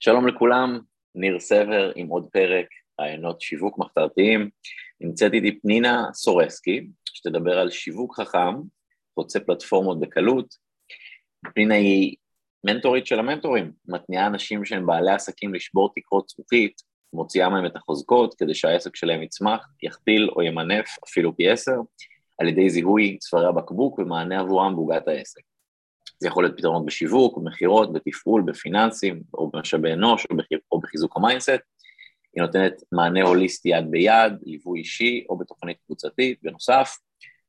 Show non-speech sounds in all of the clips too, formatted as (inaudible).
שלום לכולם, ניר סבר עם עוד פרק, רעיונות שיווק מחתרתיים. נמצאת איתי פנינה סורסקי, שתדבר על שיווק חכם, חוצה פלטפורמות בקלות. פנינה היא מנטורית של המנטורים, מתניעה אנשים שהם בעלי עסקים לשבור תקרות זכוכית, מוציאה מהם את החוזקות כדי שהעסק שלהם יצמח, יכפיל או ימנף אפילו פי עשר, על ידי זיהוי צווארי הבקבוק ומענה עבורם בעוגת העסק. זה יכול להיות פתרונות בשיווק, במכירות, בתפעול, בפיננסים, או במשאבי אנוש, או, בחיר, או בחיזוק ה mindset. היא נותנת מענה הוליסטי יד ביד, ליווי אישי, או בתוכנית קבוצתית. בנוסף,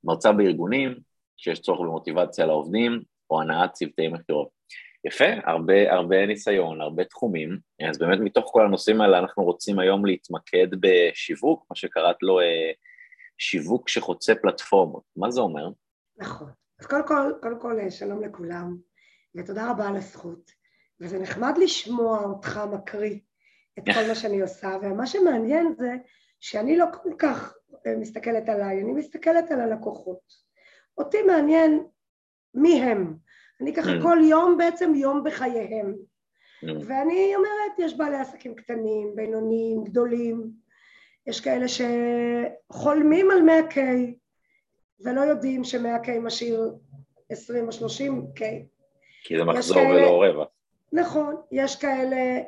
מרצה בארגונים, שיש צורך במוטיבציה לעובדים, או הנעת צוותי מכירות. יפה, הרבה, הרבה ניסיון, הרבה תחומים, אז באמת מתוך כל הנושאים האלה אנחנו רוצים היום להתמקד בשיווק, מה שקראת לו אה, שיווק שחוצה פלטפורמות. מה זה אומר? נכון. אז קודם כל, קודם כל שלום לכולם, ותודה רבה על הזכות. וזה נחמד לשמוע אותך מקריא את כל מה שאני עושה, ומה שמעניין זה שאני לא כל כך אה, מסתכלת עליי, אני מסתכלת על הלקוחות. אותי מעניין מי הם. אני ככה mm. כל יום בעצם יום בחייהם. Mm. ואני אומרת, יש בעלי עסקים קטנים, בינוניים, גדולים, יש כאלה שחולמים על 100K, ולא יודעים ש-100K משאיר 20 או 30K. כי זה מחזור כאלה, ולא רווח. נכון, יש כאלה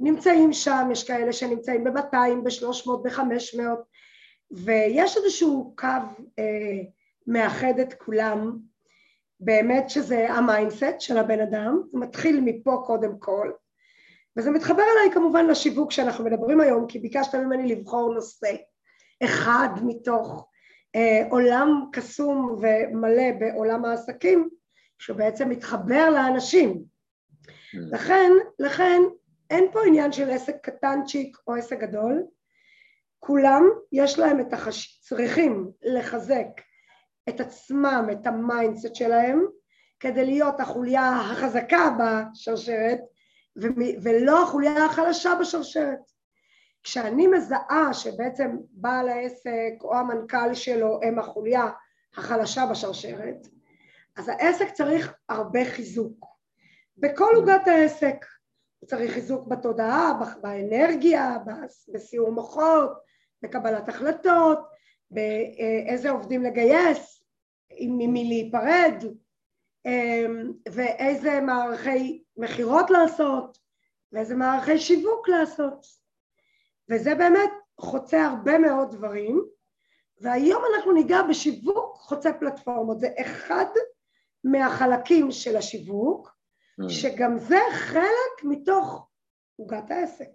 שנמצאים שם, יש כאלה שנמצאים ב-200, ב-300, ב-500, ויש איזשהו קו אה, מאחד את כולם, באמת שזה ה mindset של הבן אדם, זה מתחיל מפה קודם כל, וזה מתחבר אליי כמובן לשיווק שאנחנו מדברים היום, כי ביקשת ממני לבחור נושא אחד מתוך עולם קסום ומלא בעולם העסקים שבעצם מתחבר לאנשים. Mm. לכן, לכן אין פה עניין של עסק קטנצ'יק או עסק גדול, כולם יש להם את החש... צריכים לחזק את עצמם, את ה mindset שלהם, כדי להיות החוליה החזקה בשרשרת ולא החוליה החלשה בשרשרת. כשאני מזהה שבעצם בעל העסק או המנכ"ל שלו הם החוליה החלשה בשרשרת, אז העסק צריך הרבה חיזוק. בכל עוגת העסק הוא צריך חיזוק בתודעה, באנרגיה, בסיור מוחות, בקבלת החלטות, באיזה עובדים לגייס, עם מי להיפרד, אמ, ואיזה מערכי מכירות לעשות, ואיזה מערכי שיווק לעשות. וזה באמת חוצה הרבה מאוד דברים, והיום אנחנו ניגע בשיווק חוצה פלטפורמות, זה אחד מהחלקים של השיווק, mm. שגם זה חלק מתוך עוגת העסק,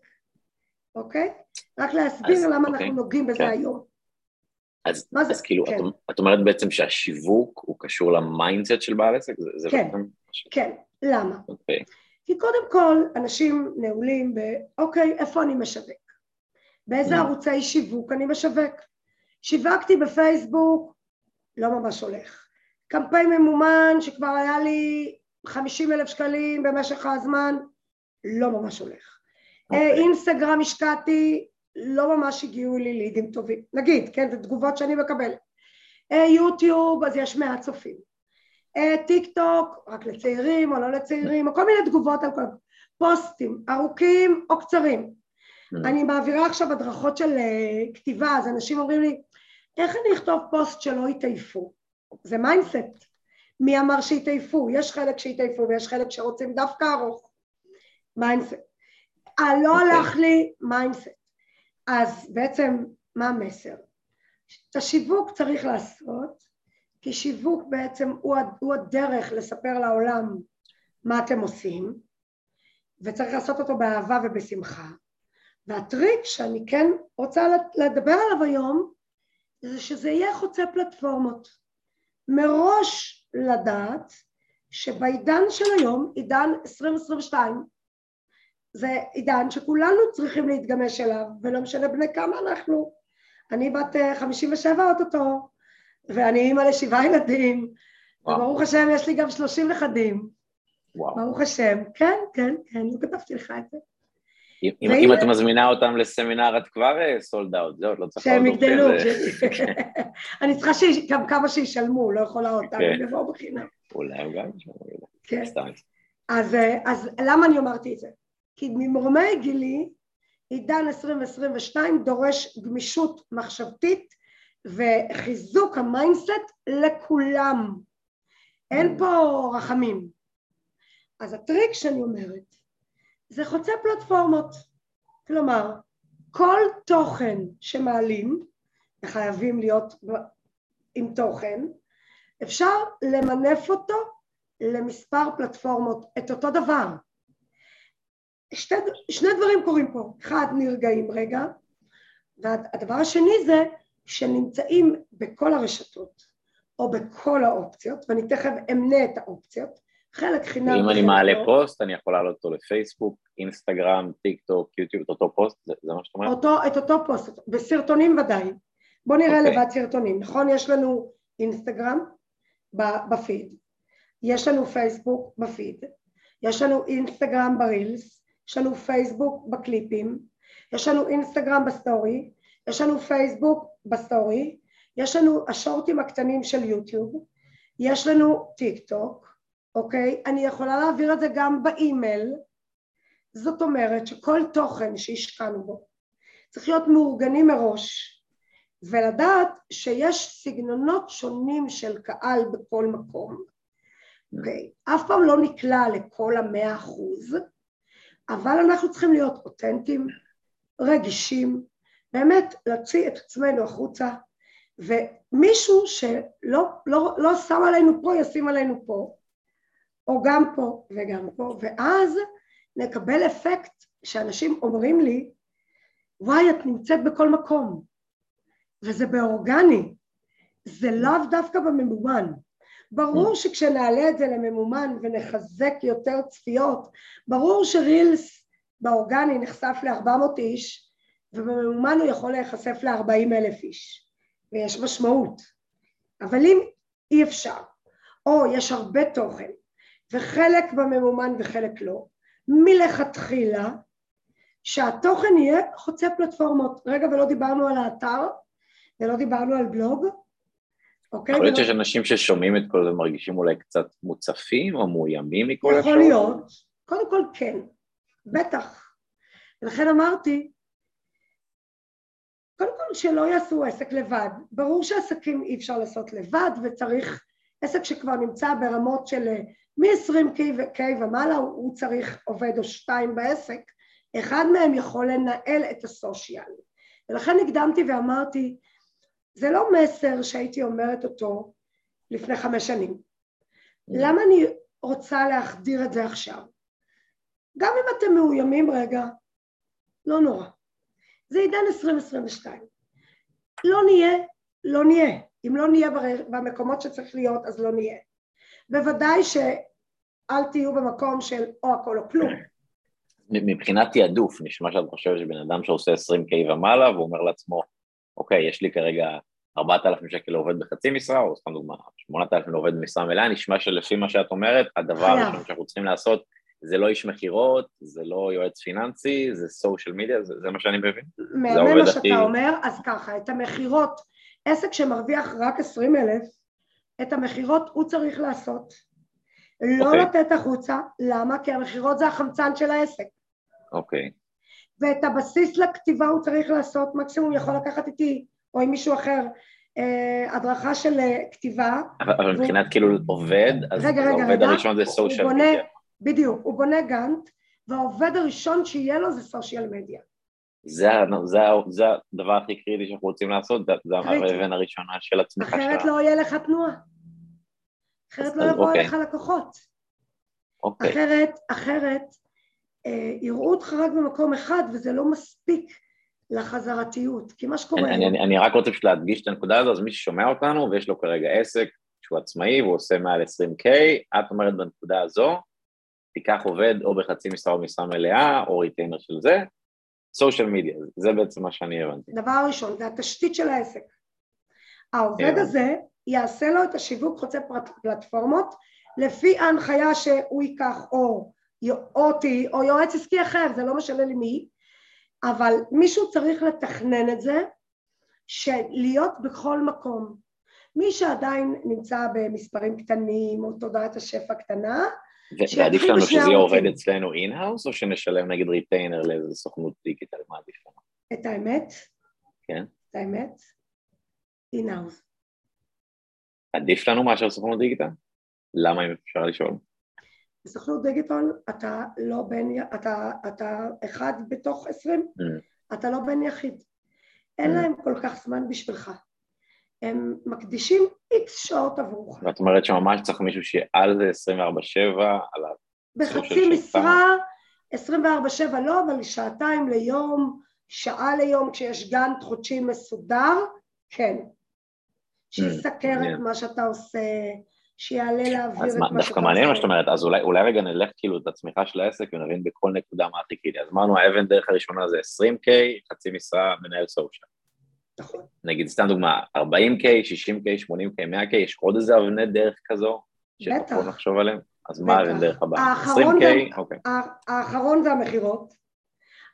אוקיי? רק להסביר אז, למה אוקיי. אנחנו נוגעים בזה כן. היום. אז, אז זה? כאילו, כן. את, את אומרת בעצם שהשיווק הוא קשור ל mindset של בעל עסק? זה, כן, בעצם... כן, למה? אוקיי. כי קודם כל, אנשים נעולים ב, אוקיי, איפה אני משווק? באיזה ערוצי שיווק אני משווק. שיווקתי בפייסבוק, לא ממש הולך. קמפיין ממומן שכבר היה לי 50 אלף שקלים במשך הזמן, לא ממש הולך. Okay. אוקיי. אינסטגרם השקעתי, לא ממש הגיעו לי לידים טובים. נגיד, כן, זה תגובות שאני מקבלת. יוטיוב, אז יש מעט צופים. טיק טוק, רק לצעירים או לא לצעירים, או כל מיני תגובות על כל... פוסטים, ארוכים או קצרים. Mm. אני מעבירה עכשיו הדרכות של אה, כתיבה, אז אנשים אומרים לי, איך אני אכתוב פוסט שלא יתעייפו? זה mindset. מי אמר שיתעייפו? יש חלק שיתעייפו ויש חלק שרוצים דווקא ארוך. mindset. אה, לא okay. אוקיי. הלך לי mindset. אז בעצם, מה המסר? את השיווק צריך לעשות, כי שיווק בעצם הוא, הוא הדרך לספר לעולם מה אתם עושים, וצריך לעשות אותו באהבה ובשמחה. והטריק שאני כן רוצה לדבר עליו היום זה שזה יהיה חוצה פלטפורמות. מראש לדעת שבעידן של היום, עידן 2022, זה עידן שכולנו צריכים להתגמש אליו, ולא משנה בני כמה אנחנו. אני בת 57 אה, אוטוטו, ואני אימא לשבעה ילדים, וואו. וברוך השם יש לי גם 30 נכדים. וואו. ברוך השם. כן, כן, כן, לא כתבתי לך את זה. אם, אם את מזמינה אותם לסמינר את כבר sold אה, out, זהו, לא צריך... שהם יגדלו. (laughs) אני צריכה גם כמה שישלמו, לא יכולה אותם, הם יבואו בחינם. אולי הם גם ישלמו, כן. אז, אז למה אני אמרתי את זה? כי ממרומי גילי עידן 2022 דורש גמישות מחשבתית וחיזוק ה mindset לכולם. אין פה רחמים. אז הטריק שאני אומרת זה חוצה פלטפורמות. כלומר, כל תוכן שמעלים, וחייבים להיות עם תוכן, אפשר למנף אותו למספר פלטפורמות, את אותו דבר. שתי, שני דברים קורים פה, אחד נרגעים רגע, והדבר השני זה שנמצאים בכל הרשתות או בכל האופציות, ואני תכף אמנה את האופציות, חלק חינם. אם אני מעלה לא. פוסט, אני יכול להעלות אותו לפייסבוק, אינסטגרם, טיק טוק, יוטיוב, את אותו פוסט, זה, זה מה שאת אומרת? אותו, את אותו פוסט, בסרטונים ודאי. בוא נראה okay. אוקיי. לבד סרטונים, נכון? יש לנו אינסטגרם בפיד, יש לנו פייסבוק בפיד, יש לנו אינסטגרם ברילס, יש לנו פייסבוק בקליפים, יש לנו אינסטגרם בסטורי, יש לנו פייסבוק בסטורי, יש לנו השורטים הקטנים של יוטיוב, יש לנו טיק טוק, אוקיי? אני יכולה להעביר את זה גם באימייל, זאת אומרת שכל תוכן שהשקענו בו צריך להיות מאורגנים מראש ולדעת שיש סגנונות שונים של קהל בכל מקום. אוקיי, אף פעם לא נקלע לכל המאה אחוז, אבל אנחנו צריכים להיות אותנטיים, רגישים, באמת להוציא את עצמנו החוצה, ומישהו שלא לא, לא שם עלינו פה, ישים עלינו פה, או גם פה וגם פה, ואז נקבל אפקט שאנשים אומרים לי, וואי, את נמצאת בכל מקום, וזה באורגני, זה לאו דווקא בממומן. ברור שכשנעלה את זה לממומן ונחזק יותר צפיות, ברור שרילס באורגני נחשף ל-400 איש, ובממומן הוא יכול להיחשף ל-40 אלף איש, ויש משמעות. אבל אם אי אפשר, או יש הרבה תוכן, וחלק בממומן וחלק לא, מלכתחילה, שהתוכן יהיה חוצה פלטפורמות. רגע, ולא דיברנו על האתר, ולא דיברנו על בלוג, אוקיי? יכול להיות שיש אנשים ששומעים את כל זה מרגישים אולי קצת מוצפים או מאוימים מכל אפשרות? יכול להיות, קודם כל כן, בטח. ולכן אמרתי, קודם כל שלא יעשו עסק לבד. ברור שעסקים אי אפשר לעשות לבד וצריך, עסק שכבר נמצא ברמות של מ-20K ומעלה הוא צריך עובד או שתיים בעסק, אחד מהם יכול לנהל את הסושיאל. ולכן הקדמתי ואמרתי, זה לא מסר שהייתי אומרת אותו לפני חמש שנים. למה אני רוצה להחדיר את זה עכשיו? גם אם אתם מאוימים רגע, לא נורא. זה עידן 2022. לא נהיה, לא נהיה. אם לא נהיה במקומות שצריך להיות, אז לא נהיה. בוודאי שאל תהיו במקום של או הכל או כלום. מבחינת תעדוף, נשמע שאת חושבת שבן אדם שעושה 20K ומעלה והוא אומר לעצמו, אוקיי, יש לי כרגע 4,000 שקל לעובד בחצי משרה, או סתם דוגמה, 8,000 לעובד במשרה מלאה, נשמע שלפי מה שאת אומרת, הדבר הראשון שאנחנו צריכים לעשות זה לא איש מכירות, זה לא יועץ פיננסי, זה סושיאל מדיה, זה, זה מה שאני מבין? מהמם מה שאתה הכי... אומר, אז ככה, את המכירות, עסק שמרוויח רק 20,000, את המכירות הוא צריך לעשות. לא okay. אוקיי. לתת החוצה, למה? כי המכירות זה החמצן של העסק. אוקיי. Okay. ואת הבסיס לכתיבה הוא צריך לעשות, מקסימום יכול לקחת איתי או עם מישהו אחר אה, הדרכה של אה, כתיבה. אבל, אבל מבחינת כאילו עובד, אז רגע, רגע, העובד רגע, הראשון זה סושיאל מדיה. בדיוק, הוא בונה גאנט, והעובד הראשון שיהיה לו זה סושיאל מדיה. זה, זה, זה הדבר הכי קריטי שאנחנו רוצים לעשות, זה האבן הראשונה של הצמיחה שלנו. אחרת לא יהיה לך תנועה. אחרת לא יבואו אוקיי. לך לקוחות. אוקיי. אחרת, אחרת, אה, יראו אותך רק במקום אחד וזה לא מספיק לחזרתיות, כי מה שקורה... אני, אני, אני רק רוצה פשוט להדגיש את הנקודה הזו, אז מי ששומע אותנו ויש לו כרגע עסק שהוא עצמאי והוא עושה מעל 20K, את אומרת בנקודה הזו, תיקח עובד או בחצי משרה או משרה מלאה, או ריטיינר של זה, סושיאל מדיה, זה בעצם מה שאני הבנתי. דבר ראשון, זה התשתית של העסק. העובד הזה יעשה לו את השיווק חוצה פלטפורמות לפי ההנחיה שהוא ייקח או אותי או יועץ עסקי אחר, זה לא משנה לי מי, אבל מישהו צריך לתכנן את זה, שלהיות בכל מקום. מי שעדיין נמצא במספרים קטנים או תודעת השפע קטנה, ועדיף לנו שזה יהיה עובד אצלנו in-house, או שנשלם נגיד retainer לאיזה סוכנות דיגיטל, מה עדיף לנו? את האמת? כן. את האמת? in-house. עדיף לנו מאשר סוכנות דיגיטל? למה אם אפשר לשאול? בסוכנות דיגיטל אתה לא בן, אתה, אתה אחד בתוך עשרים, mm. אתה לא בן יחיד. אין mm. להם כל כך זמן בשבילך. הם מקדישים איקס שעות עבורך. ואת אומרת שממש צריך מישהו שיהיה על זה 24-7, על ה... בחצי משרה, 24-7 לא, אבל שעתיים ליום, שעה ליום, כשיש גאנט חודשי מסודר, כן. שיסקר את מה שאתה עושה, שיעלה להעביר את מה שאתה עושה. דווקא מעניין מה שאת אומרת, אז אולי, אולי רגע נלך כאילו את הצמיחה של העסק ונבין בכל נקודה מה חיכיתי. אז אמרנו האבן דרך הראשונה זה 20K, חצי משרה, מנהל סושיאל. נכון. נגיד סתם דוגמה, 40K, 60K, 80K, 100K, יש עוד איזה אבני דרך כזו? בטח. שיכול לחשוב עליהם? אז מה אבן דרך הבאה? 20K? אוקיי. האחרון זה המכירות.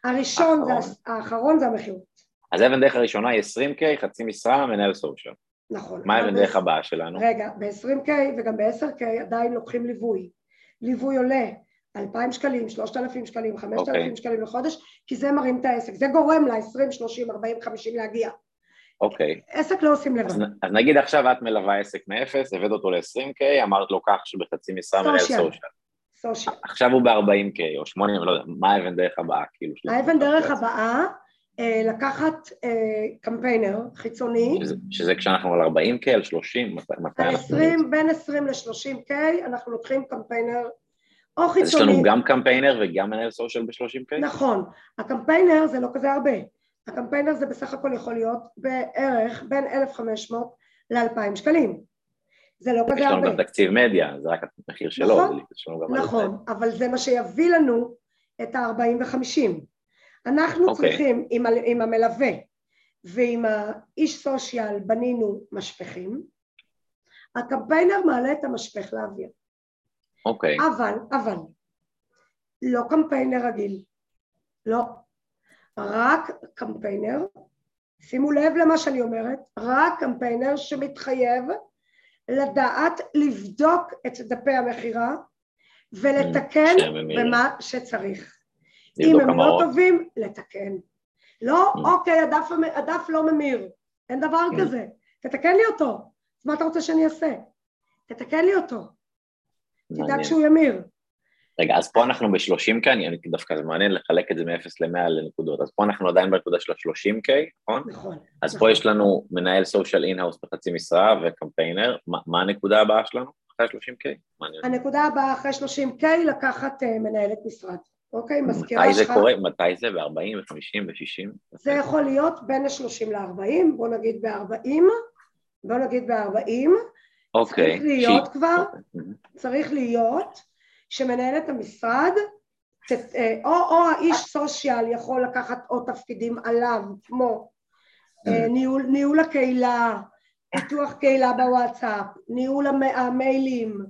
הראשון זה, האחרון זה המכירות. אז אבן דרך הראשונה היא 20K, חצי משרה, מנהל סושיאל. נכון. מה אבן דרך הבאה שלנו? רגע, ב-20K וגם ב-10K עדיין לוקחים ליווי. ליווי עולה 2,000 שקלים, 3,000 שקלים, 5,000 okay. אוקיי. שקלים לחודש, כי זה מרים את העסק, זה גורם ל-20, 30, 40, 50 להגיע. אוקיי. Okay. עסק לא עושים לבד. אז, אז נגיד עכשיו את מלווה עסק מאפס, הבאת אותו ל-20K, אמרת לו כך שבחצי משרה מנהל סושיאל. סושיאל. עכשיו הוא ב-40K או 80, לא יודע, מה האבן דרך הבאה? כאילו, האבן דרך הבאה אה, לקחת אה, קמפיינר חיצוני. שזה, שזה כשאנחנו על 40K, על 30, מתי על 20, בין 20 ל-30K אנחנו לוקחים קמפיינר או חיצוני. אז יש לנו גם קמפיינר וגם מנהל סושיאל ב-30K? נכון, הקמפיינר זה לא כזה הרבה, הקמפיינר זה בסך הכל יכול להיות בערך בין 1,500 ל-2,000 שקלים, זה לא כזה הרבה. יש לנו גם תקציב מדיה, זה רק המחיר שלו. נכון, נכון, אבל זה מה שיביא לנו את ה-40 ו-50. אנחנו okay. אוקיי. צריכים עם, עם המלווה ועם האיש סושיאל בנינו משפכים, הקמפיינר מעלה את המשפך לאוויר. אוקיי. Okay. אבל, אבל, לא קמפיינר רגיל, לא. רק קמפיינר, שימו לב למה שאני אומרת, רק קמפיינר שמתחייב לדעת לבדוק את דפי המכירה ולתקן במה שצריך. אם הם לא טובים, לתקן. לא, mm. אוקיי, הדף, הדף לא ממיר, אין דבר mm. כזה, תתקן לי אותו. אז מה אתה רוצה שאני אעשה? תתקן לי אותו. תדאג שהוא ימיר. רגע, אז פה אנחנו ב-30K, אני דווקא זה מעניין לחלק את זה מ-0 ל-100 לנקודות, אז פה אנחנו עדיין בנקודה של ה-30K, נכון? נכון. אז נכון. פה יש לנו מנהל social in-house בחצי משרה וקמפיינר, מה, מה הנקודה הבאה שלנו אחרי 30K? הנקודה הבאה אחרי 30K לקחת uh, מנהלת משרד. אוקיי, מזכירה שלך... מתי זה קורה? מתי זה? ב-40, ב-50, ב-60? זה יכול להיות בין ה-30 ל-40, בוא נגיד ב-40, בוא נגיד ב-40. אוקיי. צריך להיות כבר, אוקיי. צריך להיות שמנהלת המשרד, אה, או, או האיש סושיאל יכול לקחת עוד תפקידים עליו, כמו אה, ניהול, ניהול הקהילה, פיתוח קהילה בוואטסאפ, ניהול המיילים,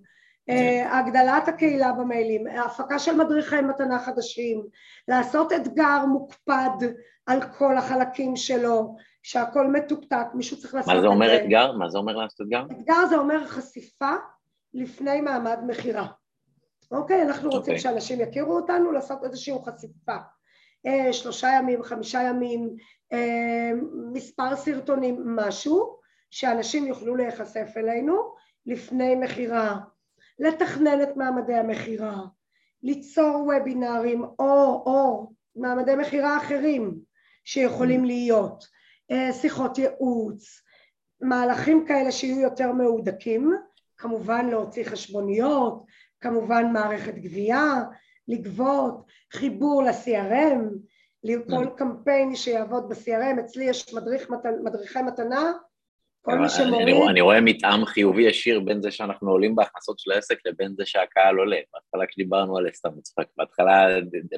הגדלת הקהילה במיילים, הפקה של מדריכי מתנה חדשים, לעשות אתגר מוקפד על כל החלקים שלו, שהכל מתוקתק, מישהו צריך לעשות את זה. מה זה אומר אתגר? מה זה אומר לעשות אתגר? אתגר זה אומר חשיפה לפני מעמד מכירה. אוקיי? אנחנו רוצים okay. אוקיי. שאנשים יכירו אותנו, לעשות איזושהי חשיפה. אה, שלושה ימים, חמישה ימים, אה, מספר סרטונים, משהו, שאנשים יוכלו להיחשף אלינו לפני מכירה. לתכנן את מעמדי המכירה, ליצור וובינארים או, או מעמדי מכירה אחרים שיכולים mm. להיות, אה, שיחות ייעוץ, מהלכים כאלה שיהיו יותר מהודקים, כמובן להוציא חשבוניות, כמובן מערכת גבייה, לגבות, חיבור ל-CRM, לכל mm. קמפיין שיעבוד ב-CRM, אצלי יש מדריך, מדריכי מתנה כל מי שמוריד... אני, אני רואה מתאם חיובי ישיר בין זה שאנחנו עולים בהכנסות של העסק לבין זה שהקהל עולה. בהתחלה כשדיברנו על סתם מצחק, בהתחלה,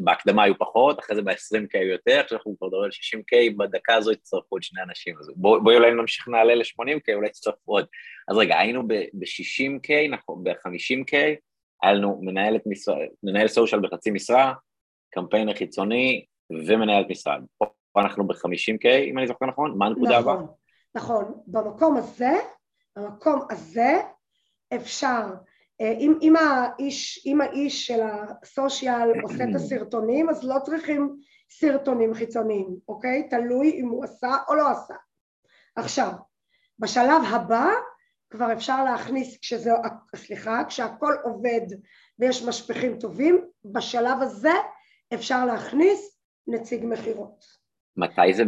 בהקדמה היו פחות, אחרי זה ב-20K יותר, עכשיו אנחנו כבר מדברים על 60K, בדקה הזו יצטרפו עוד שני אנשים. אז בואי בוא אולי נמשיך נעלה ל-80K, אולי יצטרפו עוד. אז רגע, היינו ב-60K, נכון, ב-50K, היה לנו מנהלת מנהל סושיאל בחצי משרה, קמפיינר חיצוני ומנהלת משרד. פה אנחנו ב-50K, אם אני זוכר נכון, מה הנקודה הבאה? נכון. במקום הזה, במקום הזה אפשר אה, אם, אם, האיש, אם האיש של הסושיאל עושה את הסרטונים, אז לא צריכים סרטונים חיצוניים, אוקיי? תלוי אם הוא עשה או לא עשה. עכשיו, בשלב הבא כבר אפשר להכניס, כשזה, סליחה, כשהכל עובד ויש משפכים טובים, בשלב הזה אפשר להכניס נציג מכירות. מתי זה,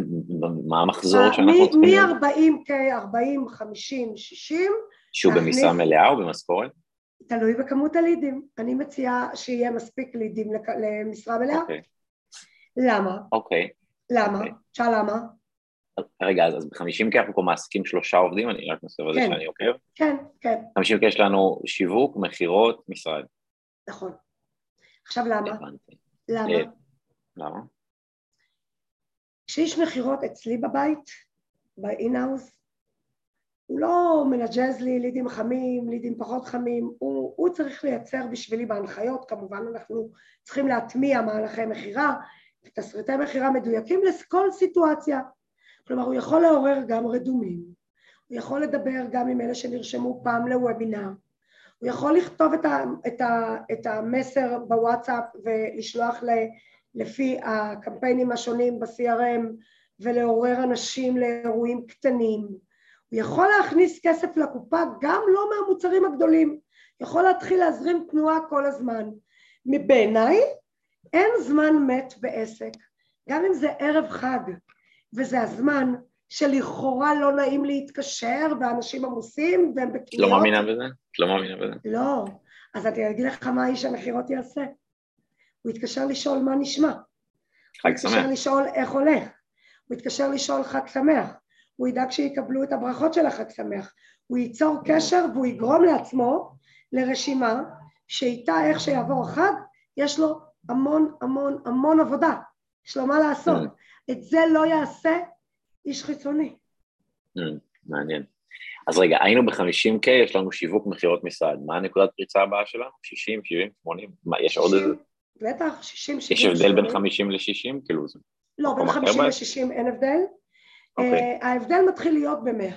מה המחזור שאנחנו צריכים? מ-40K, 40, 50, 60. שהוא במשרה מלאה או במשכורת? תלוי בכמות הלידים. אני מציעה שיהיה מספיק לידים למשרה מלאה. אוקיי. למה? אוקיי. למה? אוקיי. שאל למה? רגע, אז ב-50K אנחנו פה מעסיקים שלושה עובדים, אני רק מסתובב על זה כן. שאני עוקב. כן, כן. 50K יש לנו שיווק, מכירות, משרד. נכון. עכשיו למה? למה? אה, למה? כשיש מכירות אצלי בבית, באינהאוס, הוא לא מנג'ז לי לידים חמים, לידים פחות חמים, הוא, הוא צריך לייצר בשבילי בהנחיות, כמובן אנחנו צריכים להטמיע מהלכי מכירה ותסריטי מכירה מדויקים לכל סיטואציה. כלומר הוא יכול לעורר גם רדומים, הוא יכול לדבר גם עם אלה שנרשמו פעם לוובינר, הוא יכול לכתוב את, ה, את, ה, את המסר בוואטסאפ ולשלוח לפי הקמפיינים השונים ב-CRM ולעורר אנשים לאירועים קטנים, הוא יכול להכניס כסף לקופה גם לא מהמוצרים הגדולים, יכול להתחיל להזרים תנועה כל הזמן. מבעיניי אין זמן מת בעסק, גם אם זה ערב חג וזה הזמן שלכאורה לא נעים להתקשר ואנשים עמוסים והם בקניות. לא מאמינה בזה? את לא מאמינה בזה? לא. אז אני אגיד לך מה איש המכירות יעשה. הוא יתקשר לשאול מה נשמע. חג שמח. הוא יתקשר לשאול איך הולך. הוא יתקשר לשאול חג שמח. הוא ידאג שיקבלו את הברכות של החג שמח. הוא ייצור קשר והוא יגרום לעצמו לרשימה שאיתה איך שיעבור החג יש לו המון המון המון עבודה, יש לו מה לעשות. Mm. את זה לא יעשה איש חיצוני. Mm, מעניין. אז רגע, היינו ב-50K, יש לנו שיווק מכירות משרד. מה הנקודת פריצה הבאה שלנו? 60, 70, 80? מה, יש 60, עוד איזה? בטח, 60, 70, יש הבדל בין 50 ל-60? כאילו זה... לא, בין 50 ל-60 אין הבדל. Okay. אוקיי. Uh, ההבדל מתחיל להיות ב-100.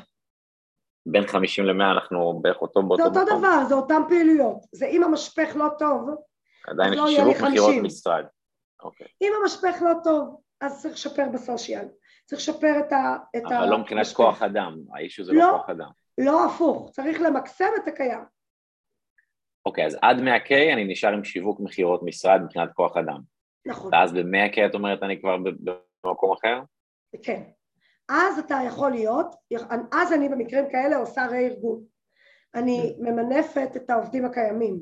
בין 50 ל-100 אנחנו בערך אותו באותו מקום. זה אותו דבר, זה אותן פעילויות. זה אם המשפך לא טוב, עדיין יש שיווק מכירות משרד. אוקיי. אם המשפך לא טוב, אז צריך לשפר בסושיאל. צריך לשפר את ה... אבל לא מבחינת כוח אדם, האיש הזה לא, לא כוח אדם. לא הפוך, צריך למקסם את הקיים. אוקיי, אז עד 100K אני נשאר עם שיווק מכירות משרד מבחינת כוח אדם. נכון. ואז ב-100K את אומרת אני כבר במקום אחר? כן. אז אתה יכול להיות, אז אני במקרים כאלה עושה רה-ארגון. אני ממנפת את העובדים הקיימים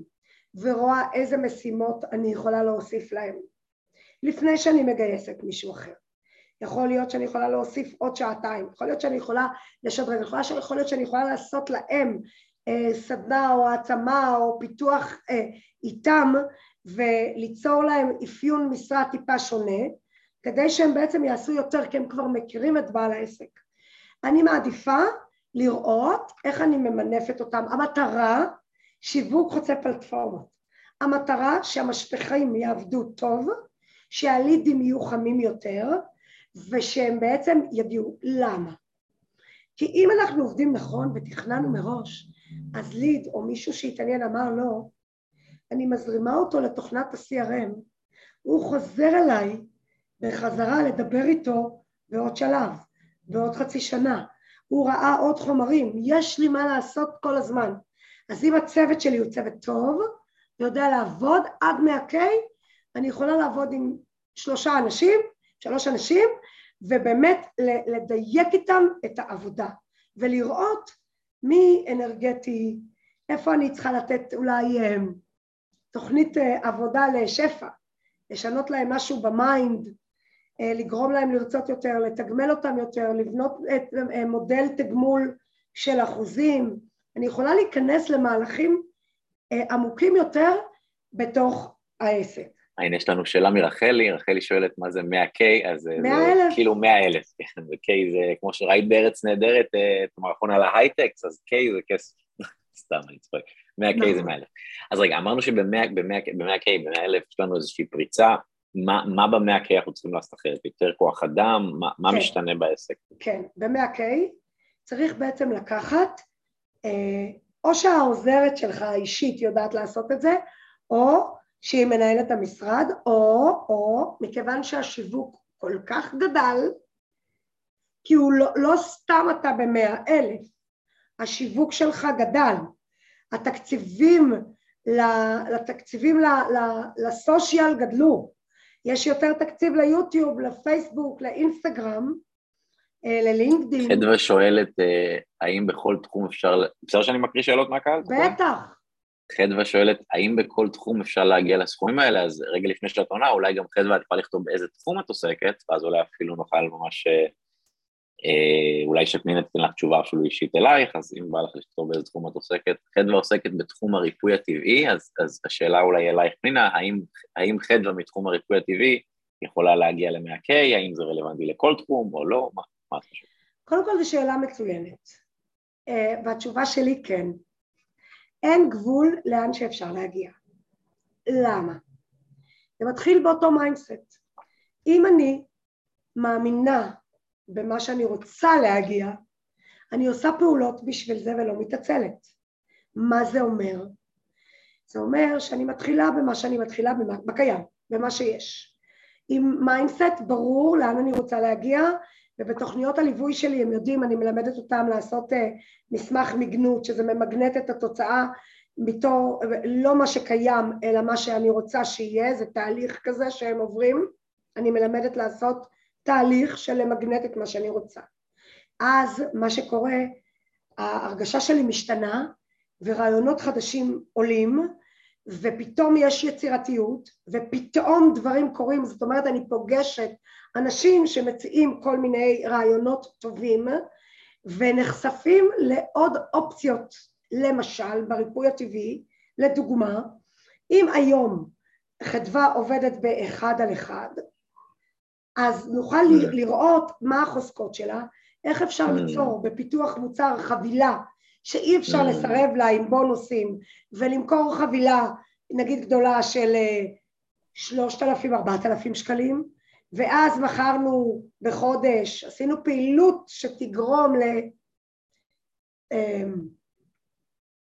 ורואה איזה משימות אני יכולה להוסיף להם לפני שאני מגייסת מישהו אחר. יכול להיות שאני יכולה להוסיף עוד שעתיים, יכול להיות שאני יכולה לשדרג, יכול, להיות שאני יכולה לעשות להם סדנה או העצמה או פיתוח אה, איתם וליצור להם אפיון משרה טיפה שונה כדי שהם בעצם יעשו יותר כי הם כבר מכירים את בעל העסק. אני מעדיפה לראות איך אני ממנפת אותם. המטרה, שיווק חוצה פלטפורמות. המטרה שהמשפחים יעבדו טוב, שהלידים יהיו חמים יותר, ושהם בעצם יגיעו. למה? כי אם אנחנו עובדים נכון ותכננו מראש, אז ליד או מישהו שהתעניין אמר לא, אני מזרימה אותו לתוכנת ה-CRM, הוא חוזר אליי בחזרה לדבר איתו בעוד שלב, בעוד חצי שנה. הוא ראה עוד חומרים, יש לי מה לעשות כל הזמן. אז אם הצוות שלי הוא צוות טוב, יודע לעבוד עד 100K, אני יכולה לעבוד עם שלושה אנשים, שלוש אנשים, ובאמת לדייק איתם את העבודה, ולראות מי אנרגטי, איפה אני צריכה לתת אולי אה, תוכנית אה, עבודה לשפע, לשנות להם משהו ב mind, אה, לגרום להם לרצות יותר, לתגמל אותם יותר, לבנות את אה, מודל תגמול של אחוזים, אני יכולה להיכנס למהלכים עמוקים יותר בתוך העסק. הנה, יש לנו שאלה מרחלי, רחלי שואלת מה זה 100K, אז 100 זה אלף. כאילו 100 אלף, (laughs) כן, ו-K זה כמו שראית בארץ נהדרת, את המערכון על ההייטקס, אז K זה כסף, (laughs) סתם, אני צוחק, 100K זה 100 נכון. אלף. אז רגע, אמרנו שב-100K, ב-100 אלף יש לנו איזושהי פריצה, מה, מה ב-100K אנחנו צריכים לעשות אחרת? יותר כוח אדם? מה, מה כן. משתנה בעסק? כן, ב-100K צריך בעצם לקחת אה, או שהעוזרת שלך האישית יודעת לעשות את זה, או שהיא מנהלת המשרד, או, או, מכיוון שהשיווק כל כך גדל, כי הוא לא, לא סתם אתה במאה אלף, השיווק שלך גדל, התקציבים, לתקציבים לסושיאל גדלו, יש יותר תקציב ליוטיוב, לפייסבוק, לאינסטגרם, אה, ללינקדאין. חדווה שואלת, אה, האם בכל תחום אפשר, אפשר שאני מקריא שאלות מהקהל? בטח. חדווה שואלת, האם בכל תחום אפשר להגיע לסכומים האלה? אז רגע לפני שאת עונה, אולי גם חדווה את יכולה לכתוב באיזה תחום את עוסקת, ואז אולי אפילו נוכל ממש, אה, אה, אולי שפנינה תיתן לך תשובה אפילו אישית אלייך, אז אם בא לך לכתוב באיזה תחום את עוסקת. חדווה עוסקת בתחום הריפוי הטבעי, אז, אז השאלה אולי אלייך פנינה, האם, האם חדווה מתחום הריפוי הטבעי יכולה להגיע ל-100K, האם זה רלוונטי לכל תחום או לא, מה, מה את חושבת? קודם כל זו שאלה מצוינת, אה, והתשובה שלי כן. אין גבול לאן שאפשר להגיע. למה? זה מתחיל באותו mindset. אם אני מאמינה במה שאני רוצה להגיע, אני עושה פעולות בשביל זה ולא מתעצלת. מה זה אומר? זה אומר שאני מתחילה במה שאני מתחילה, במה, בקיים, במה שיש. עם mindset ברור לאן אני רוצה להגיע, ובתוכניות הליווי שלי הם יודעים, אני מלמדת אותם לעשות uh, מסמך מגנות, שזה ממגנט את התוצאה בתור, לא מה שקיים, אלא מה שאני רוצה שיהיה, זה תהליך כזה שהם עוברים, אני מלמדת לעשות תהליך של למגנט את מה שאני רוצה. אז מה שקורה, ההרגשה שלי משתנה ורעיונות חדשים עולים ופתאום יש יצירתיות ופתאום דברים קורים, זאת אומרת אני פוגשת אנשים שמציעים כל מיני רעיונות טובים ונחשפים לעוד אופציות, למשל בריפוי הטבעי, לדוגמה, אם היום חדווה עובדת באחד על אחד, אז נוכל mm. לראות מה החוזקות שלה, איך אפשר mm. ליצור בפיתוח מוצר חבילה שאי אפשר mm. לסרב לה עם בונוסים ולמכור חבילה נגיד גדולה של אה, שלושת אלפים, ארבעת אלפים שקלים ואז מכרנו בחודש, עשינו פעילות שתגרום ל... אמ,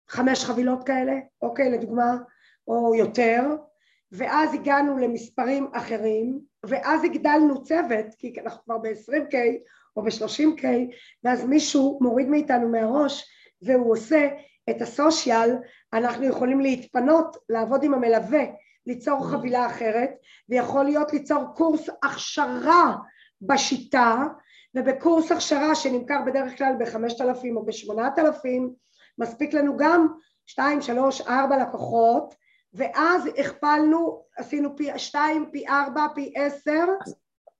חמש חבילות כאלה, אוקיי, לדוגמה, או יותר, ואז הגענו למספרים אחרים, ואז הגדלנו צוות, כי אנחנו כבר ב-20K או ב-30K, ואז מישהו מוריד מאיתנו מהראש והוא עושה את הסושיאל, אנחנו יכולים להתפנות, לעבוד עם המלווה, ליצור חבילה אחרת, ויכול להיות ליצור קורס הכשרה בשיטה, ובקורס הכשרה שנמכר בדרך כלל בחמשת אלפים או בשמונת אלפים, מספיק לנו גם שתיים, שלוש, ארבע לקוחות, ואז הכפלנו, עשינו פי שתיים, פי ארבע, פי עשר.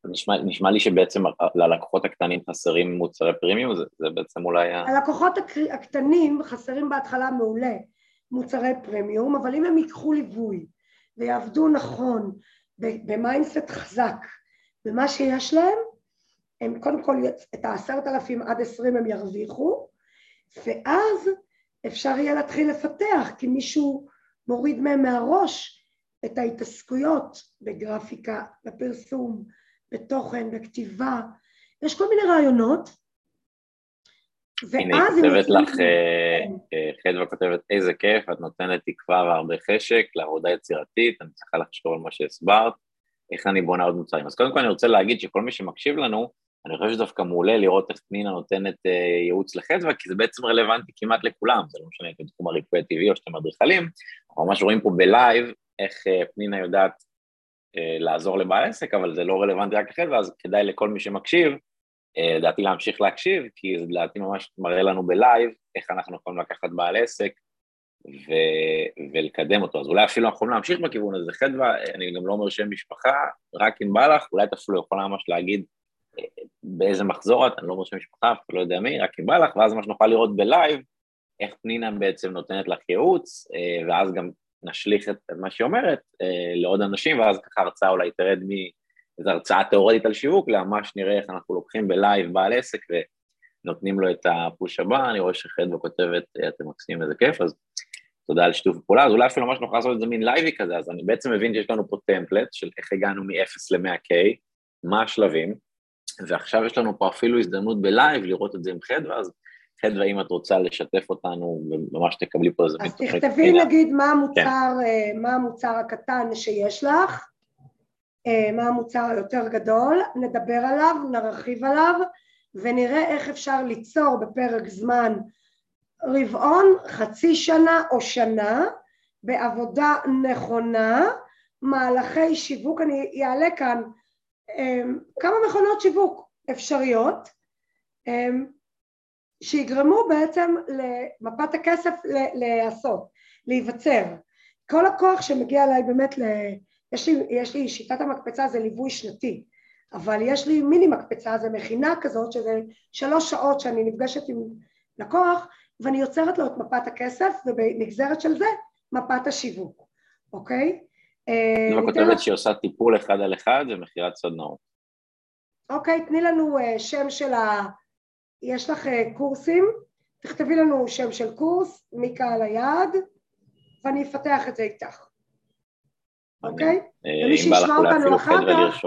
נשמע, נשמע לי שבעצם ללקוחות הקטנים חסרים מוצרי פרימיום, זה, זה בעצם אולי... הלקוחות הקטנים חסרים בהתחלה מעולה מוצרי פרימיום, אבל אם הם ייקחו ליווי ויעבדו נכון, ב mindset חזק, במה שיש להם, הם קודם כל את העשרת אלפים עד עשרים הם ירוויחו, ואז אפשר יהיה להתחיל לפתח, כי מישהו מוריד מהם מהראש את ההתעסקויות בגרפיקה, בפרסום, בתוכן, בכתיבה, יש כל מיני רעיונות, הנה, היא כותבת לך, אה, אה, חדווה כותבת, איזה כיף, את נותנת תקווה והרבה חשק לעבודה יצירתית, אני צריכה לחשוב על מה שהסברת, איך אני בונה עוד מוצרים. אז קודם כל אני רוצה להגיד שכל מי שמקשיב לנו, אני חושב שדווקא דווקא מעולה לראות איך פנינה נותנת אה, ייעוץ לחדווה, כי זה בעצם רלוונטי כמעט לכולם, זה לא משנה אם בתחום הריפוי הטבעי או שאתם אדריכלים, אנחנו ממש רואים פה ב live איך פנינה יודעת לעזור לבעל עסק, אבל זה לא רלוונטי רק לחדווה, אז כדאי לכל מי שמקשיב, לדעתי להמשיך להקשיב, כי זה לדעתי ממש מראה לנו ב live איך אנחנו יכולים לקחת בעל עסק ו- ולקדם אותו. אז אולי אפילו אנחנו יכולים להמשיך בכיוון הזה. חדווה, אני גם לא אומר שם משפחה, רק אם בא לך, אולי את אפילו יכולה ממש להגיד באיזה מחזור את, אני לא אומר שם משפחה, אף לא יודע מי, רק אם בא לך, ואז מה שנוכל לראות ב live, איך פנינה בעצם נותנת לך ייעוץ, אה, ואז גם נשליך את מה שהיא אומרת אה, לעוד אנשים, ואז ככה הרצאה אולי תרד מאיזו הרצאה תיאורטית על שיווק, לממש נראה איך אנחנו לוקחים ב live בעל עסק ונותנים לו את ה push הבא, אני רואה שחדווה כותבת, אה, אתם מקסימים איזה כיף, אז תודה על שיתוף הפעולה, אז אולי אפילו ממש נוכל לעשות את זה מין לייבי כזה, אז אני בעצם מבין שיש לנו פה template של איך הגענו מ-0 ל-100K, מה השלבים, ועכשיו יש לנו פה אפילו הזדמנות בלייב לראות את זה עם חדווה, אז חדווה, אם את רוצה לשתף אותנו, ממש תקבלי פה איזה אז תכתבי נגיד מה המוצר, כן. מה המוצר הקטן שיש לך, מה המוצר היותר גדול, נדבר עליו, נרחיב עליו, ונראה איך אפשר ליצור בפרק זמן רבעון, חצי שנה או שנה, בעבודה נכונה, מהלכי שיווק, אני אעלה כאן אמ, כמה מכונות שיווק אפשריות אמ, שיגרמו בעצם למפת הכסף להיעשות, להיווצר. כל הכוח שמגיע אליי באמת, ל... יש, לי, יש לי שיטת המקפצה זה ליווי שנתי, אבל יש לי מיני מקפצה, זה מכינה כזאת שזה שלוש שעות שאני נפגשת עם לקוח ואני יוצרת לו את מפת הכסף ובנגזרת של זה מפת השיווק, אוקיי? אם את כותבת שהיא עושה טיפול אחד על אחד זה מכירת סדנאות. אוקיי, תני לנו אה, שם של ה... יש לך אה, קורסים, תכתבי לנו שם של קורס, מי קהל היעד, ואני אפתח את זה איתך. אוקיי? אה, ומי שישמע אותנו אחר כך...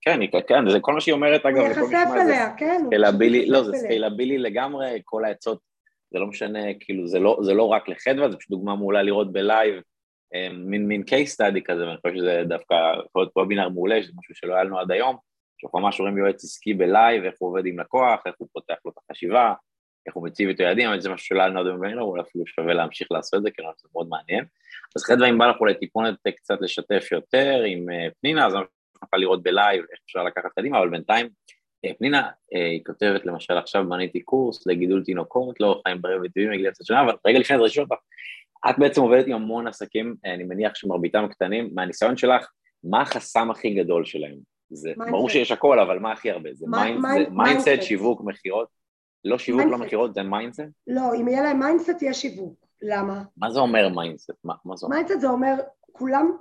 כן, כן, זה כל מה שהיא אומרת אגב. הוא ייחשף אליה, כן. לא, זה סקיילבילי לגמרי, כל העצות, זה לא משנה, כאילו, לא, זה לא רק לחדווה, זה פשוט דוגמה מעולה לראות ב live אמ, מין מין case study כזה, ואני חושב שזה דווקא יכול להיות וובינר מעולה, שזה משהו שלא היה לנו עד היום, שאנחנו ממש רואים יועץ עסקי ב live, איך הוא עובד עם לקוח, איך הוא פותח לו את החשיבה, איך הוא מציב את היעדים, אבל זה משהו שלא עד היום בוובינר, אולי אפילו שווה להמשיך לעשות את זה, כי זה מאוד מעניין. אז אחרי דברים בא לך אולי טיפונת קצת לשתף יותר עם אה, פנינה, אז אני נוכל לראות ב live איך אפשר לקחת קדימה, אבל בינתיים אה, פנינה, אה, היא כותבת למשל עכשיו בניתי קורס לגידול תינוקות, לאורח חיים בריא וטבעי מגיל קצת שנה, אבל רגע לפני זה רשום אותך, את בעצם עובדת עם המון עסקים, אני מניח שמרביתם קטנים, מהניסיון שלך, מה החסם הכי גדול שלהם? זה ברור שיש הכל, אבל מה הכי הרבה? זה mindset, שיווק, מכירות? לא שיווק, לא מכירות, זה mindset? לא, אם יהיה להם mindset, יהיה שיווק. למה? מה זה אומר mindset? מה זה אומר? mindset זה אומר, כולם,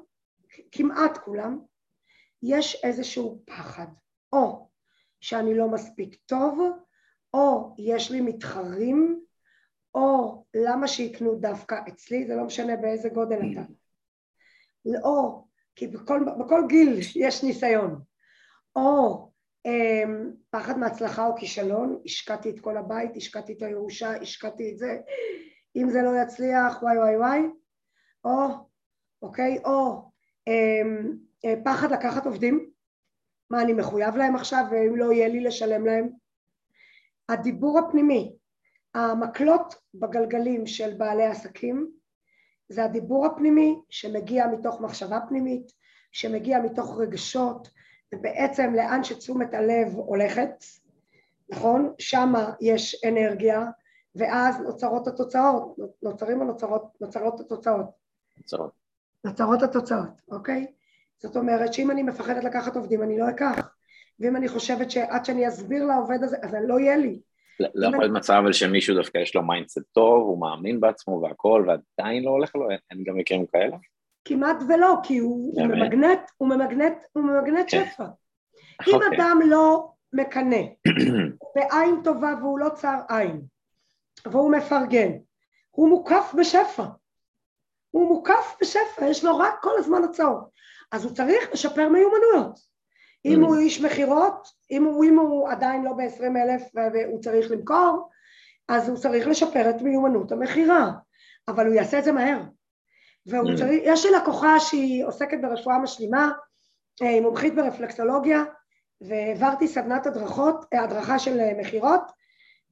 כמעט כולם, יש איזשהו פחד. או שאני לא מספיק טוב, או יש לי מתחרים, או למה שיקנו דווקא אצלי, זה לא משנה באיזה גודל אתה. או, כי בכל, בכל גיל יש ניסיון. או פחד מהצלחה או כישלון, השקעתי את כל הבית, השקעתי את הירושה, השקעתי את זה, אם זה לא יצליח, וואי וואי וואי, או, אוקיי, או אמ, אה, פחד לקחת עובדים, מה אני מחויב להם עכשיו ואם לא יהיה לי לשלם להם. הדיבור הפנימי, המקלות בגלגלים של בעלי עסקים זה הדיבור הפנימי שמגיע מתוך מחשבה פנימית, שמגיע מתוך רגשות, ובעצם לאן שתשומת הלב הולכת, נכון? שמה יש אנרגיה, ואז נוצרות התוצאות, נוצרים או נוצרות, נוצרות התוצאות. נוצרות. נוצרות התוצאות, אוקיי? זאת אומרת שאם אני מפחדת לקחת עובדים אני לא אקח, ואם אני חושבת שעד שאני אסביר לעובד הזה, אז לא יהיה לי. לא יכול להיות מצב אבל שמישהו דווקא יש לו mindset טוב, הוא מאמין בעצמו והכל, ועדיין לא הולך לו, אין גם מקרים כאלה? כמעט ולא, כי הוא ממגנט, הוא ממגנט, הוא ממגנט כן. שפע. אם אוקיי. אדם לא מקנא, (clears throat) בעין טובה והוא לא צר עין, והוא מפרגן, הוא מוקף בשפע. הוא מוקף בשפע, יש לו רק כל הזמן הצעות. אז הוא צריך לשפר מיומנויות. אם הוא איש מכירות, אם הוא, אם הוא עדיין לא ב-20 אלף והוא צריך למכור, אז הוא צריך לשפר את מיומנות המכירה, אבל הוא יעשה את זה מהר. והוא צריך, יש לי לקוחה שהיא עוסקת ברפואה משלימה, אה, היא מומחית ברפלקסולוגיה, והעברתי סדנת הדרכות, אה, הדרכה של אה, מכירות,